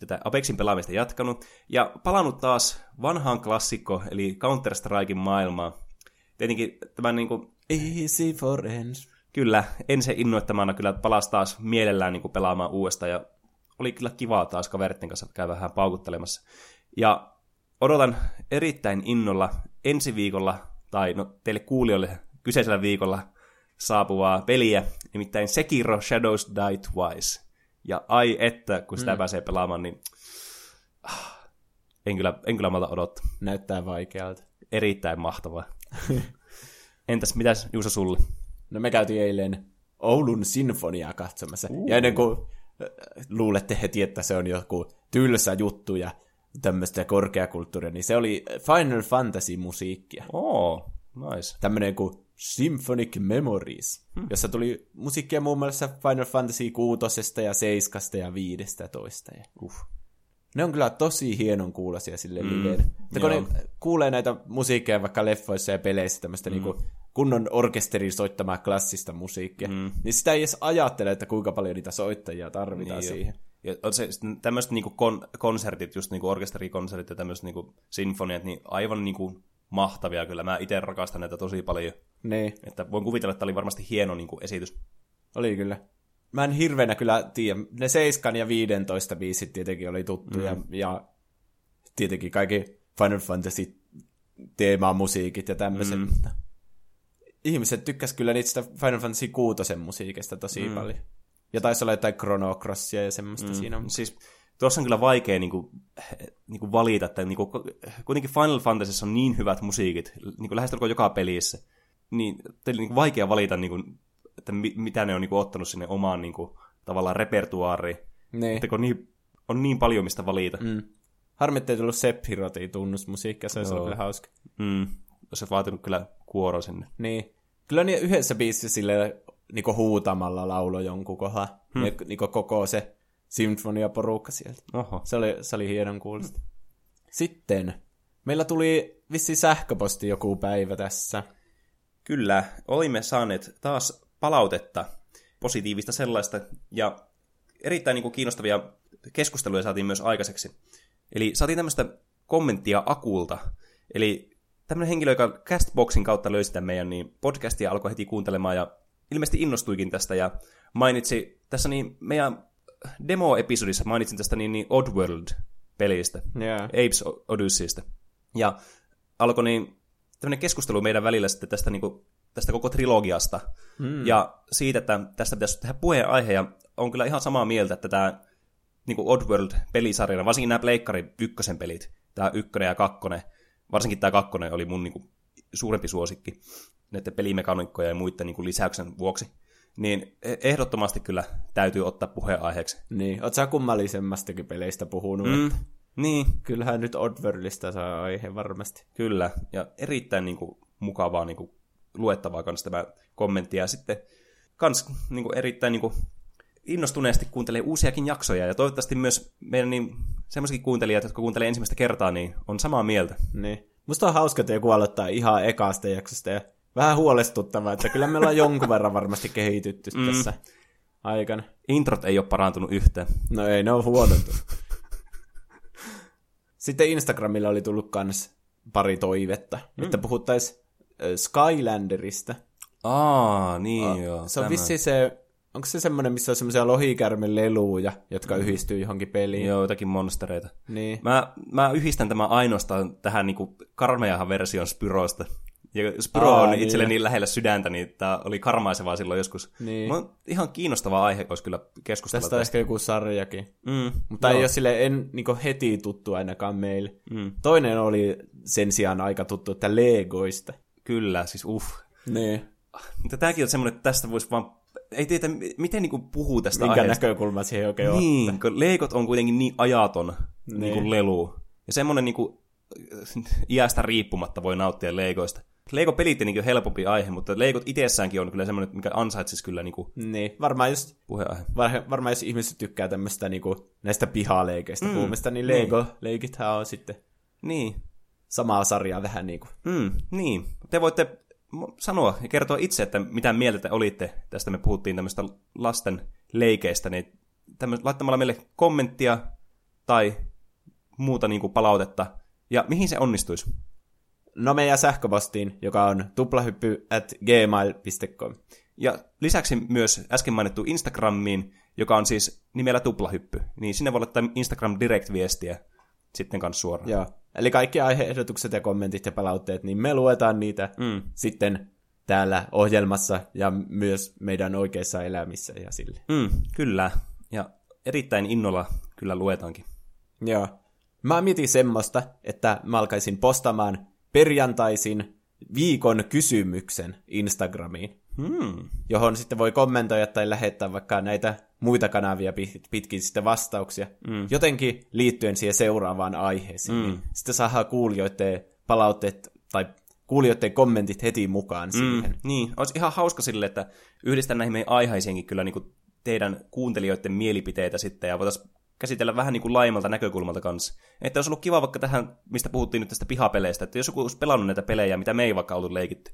tätä Apexin pelaamista jatkanut, ja palannut taas vanhaan klassikko, eli Counter-Strikein maailmaan. Tietenkin tämän niin kuin, Easy for ends. kyllä, ensin innoittamana kyllä palasi taas mielellään niin kuin pelaamaan uudestaan, ja oli kyllä kivaa taas kaveritten kanssa käydä vähän paukuttelemassa. Ja odotan erittäin innolla ensi viikolla, tai no teille kuulijoille kyseisellä viikolla saapuvaa peliä, nimittäin Sekiro Shadows Die Twice. Ja ai että, kun sitä mm. pääsee pelaamaan, niin ah, en kyllä, en kyllä malta odottaa. Näyttää vaikealta. Erittäin mahtavaa. Entäs mitäs Juuso sulle? No me käytiin eilen Oulun sinfoniaa katsomassa. Uh. Ja ennen kuin äh, luulette heti, että se on joku tylsä juttu ja tämmöistä korkeakulttuuria, niin se oli Final Fantasy-musiikkia. Oo, nice. Tämmöinen kuin Symphonic Memories, hmm. jossa tuli musiikkia muun muassa Final Fantasy 6 ja 7 ja 15. Ja Uff. Ne on kyllä tosi hienon kuulosia sille Mm, mm, Mutta kun ne kuulee näitä musiikkeja vaikka leffoissa ja peleissä, tämmöistä mm. niinku kunnon orkesterin soittamaa klassista musiikkia, mm. niin sitä ei edes ajattele, että kuinka paljon niitä soittajia tarvitaan Niin jo. siihen. Ja on se, tämmöiset niinku kon, konsertit, just niinku orkesterikonsertit ja tämmöiset niinku sinfoniat, niin aivan niinku mahtavia kyllä. Mä itse rakastan näitä tosi paljon. Niin, Että voin kuvitella, että tämä oli varmasti hieno niinku esitys. oli kyllä. Mä en hirveänä kyllä tiedä. Ne 7 ja 15 biisit tietenkin oli tuttuja, mm. ja tietenkin kaikki Final Fantasy teemamusiikit ja tämmöiset, mm. ihmiset tykkäs kyllä niistä Final Fantasy 6 musiikista tosi mm. paljon. Ja taisi olla jotain Chrono Crossia ja semmoista mm. siinä. Siis tuossa on kyllä vaikea niin kuin, niin kuin valita, että niin kuin, kuitenkin Final Fantasyssa on niin hyvät musiikit, niin kuin lähestulkoon joka pelissä, niin teillä on niin kuin vaikea valita, niin kuin, että mi, mitä ne on niin kuin, ottanut sinne omaan niin kuin, tavallaan repertuaariin. Niin. Että kun niin, on niin paljon mistä valita. Mm. Harmi, ettei tullut Sephirotin tunnusmusiikkia, se olisi ollut kyllä hauska. Mm. Olisi vaatinut kyllä kuoro sinne. Niin. Kyllä niin yhdessä biisissä sille niinku huutamalla laulo jonkun kohan. Hmm. Ja, niinku koko se symfoniaporukka sieltä. Oho. Se oli, se oli hienon kuulosta. Sitten meillä tuli vissi sähköposti joku päivä tässä. Kyllä, olimme saaneet taas palautetta, positiivista sellaista, ja erittäin niin kuin, kiinnostavia keskusteluja saatiin myös aikaiseksi. Eli saatiin tämmöistä kommenttia Akulta, eli tämmöinen henkilö, joka Castboxin kautta löysi tämän meidän niin podcastia, alkoi heti kuuntelemaan ja ilmeisesti innostuikin tästä ja mainitsi tässä niin meidän demo-episodissa mainitsin tästä niin, niin Oddworld-pelistä, Yeah. Apes Odysseystä. Ja alkoi niin tämmöinen keskustelu meidän välillä sitten tästä, niin kuin, tästä koko trilogiasta. Mm. Ja siitä, että tästä pitäisi tehdä puheenaihe. Ja on kyllä ihan samaa mieltä, että tämä niin kuin Oddworld-pelisarjana, varsinkin nämä Pleikkari ykkösen pelit, tämä ykkönen ja kakkonen, varsinkin tämä kakkonen oli mun niin kuin, suurempi suosikki näiden pelimekaniikkoja ja muiden niin kuin, lisäyksen vuoksi. Niin e- ehdottomasti kyllä täytyy ottaa puheenaiheeksi. Niin, oot sä kummallisemmastakin peleistä puhunut? Mm, että niin, Kyllähän nyt Oddworldista saa aihe varmasti. Kyllä, ja erittäin niin kuin, mukavaa niin kuin, luettavaa kanssa tämä kommentti, ja sitten kans niin kuin, erittäin niin kuin, innostuneesti kuuntelee uusiakin jaksoja, ja toivottavasti myös meidän niin, semmoisetkin kuuntelijat, jotka kuuntelee ensimmäistä kertaa, niin on samaa mieltä. Niin. Musta on hauska, että joku aloittaa ihan ekasta jaksosta ja vähän huolestuttavaa, että kyllä me ollaan jonkun verran varmasti kehitytty mm. tässä aikana. Introt ei ole parantunut yhtään. No ei, ne on huonontunut. Sitten Instagramilla oli tullut kans pari toivetta, mm. että puhuttaisiin Skylanderista. Aa, niin joo. Se on vissi se, onko se semmoinen, missä on semmoisia lohikärmen leluja, jotka mm. yhdistyy johonkin peliin? Joo, jotakin monstereita. Niin. Mä, mä yhdistän tämän ainoastaan tähän niinku karmeahan version Spyrosta. Ja Spyro Aa, on niin. itselle niin lähellä sydäntä, niin tämä oli karmaisevaa silloin joskus. Niin. Mä ihan kiinnostava aihe olisi kyllä keskustella Tästä on ehkä joku sarjakin. Mm, Mutta joo. ei ole sille en niin heti tuttu ainakaan meille. Mm. Toinen oli sen sijaan aika tuttu, että Legoista. Kyllä, siis uff. Niin. Mutta tämäkin on semmoinen, että tästä voisi vaan... Ei tiedä, mi- miten niinku puhuu tästä Minkä aiheesta. näkökulma siihen oikein on. Niin, kun Legot on kuitenkin niin ajaton niin. Niin. Niin lelu. Ja semmoinen niinku, iästä riippumatta voi nauttia Legoista. Lego-pelit on niin helpompi aihe, mutta Legot itsessäänkin on kyllä semmoinen, mikä ansaitsisi kyllä niinku Niin, varmaan just, puheenaihe. var- varmaan jos ihmiset tykkää tämmöistä niinku, näistä pihaleikeistä mm, puhumista, niin Lego-leikithän on sitten Niin, samaa sarjaa vähän niinku. mm, niin. Te voitte sanoa ja kertoa itse, että mitä mieltä te olitte. Tästä me puhuttiin tämmöistä lasten leikeistä, niin tämmö- laittamalla meille kommenttia tai muuta niin kuin palautetta. Ja mihin se onnistuisi? No meidän sähköpostiin, joka on tuplahyppy at gmail.com. Ja lisäksi myös äsken mainittu Instagramiin, joka on siis nimellä tuplahyppy. Niin sinne voi laittaa Instagram direct-viestiä sitten kanssa suoraan. Joo. Eli kaikki aiheehdotukset ja kommentit ja palautteet, niin me luetaan niitä Mm. sitten täällä ohjelmassa ja myös meidän oikeissa elämissä ja sille. Mm, kyllä. Ja erittäin innolla kyllä luetaankin. Joo. Mä mietin semmoista, että mä alkaisin postaamaan perjantaisin viikon kysymyksen Instagramiin, Hmm. johon sitten voi kommentoida tai lähettää vaikka näitä muita kanavia pit- pitkin sitten vastauksia, mm. jotenkin liittyen siihen seuraavaan aiheeseen. Mm. Niin sitten saadaan kuulijoiden palautteet tai kuulijoiden kommentit heti mukaan siihen. Mm, niin, olisi ihan hauska sille, että yhdistän näihin meidän aiheisiinkin kyllä niin kuin teidän kuuntelijoiden mielipiteitä sitten, ja voitaisiin käsitellä vähän niin kuin laimalta näkökulmalta kanssa. Että olisi ollut kiva vaikka tähän, mistä puhuttiin nyt tästä pihapeleistä, että jos joku olisi pelannut näitä pelejä, mitä me ei vaikka ollut leikitty.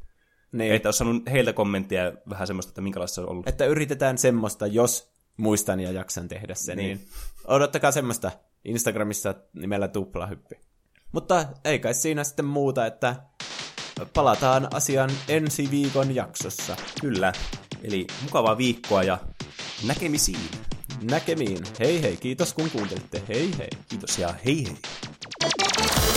Niin. Että olisi saanut heiltä kommenttia vähän semmoista, että minkälaista se on ollut. Että yritetään semmoista, jos muistan ja jaksan tehdä sen, niin, Niin. niin odottakaa semmoista Instagramissa nimellä tuplahyppi. Mutta ei kai siinä sitten muuta, että palataan asian ensi viikon jaksossa. Kyllä. Eli mukavaa viikkoa ja näkemisiin. Näkemiin. Hei hei, kiitos kun kuuntelitte. Hei hei. Kiitos ja hei hei.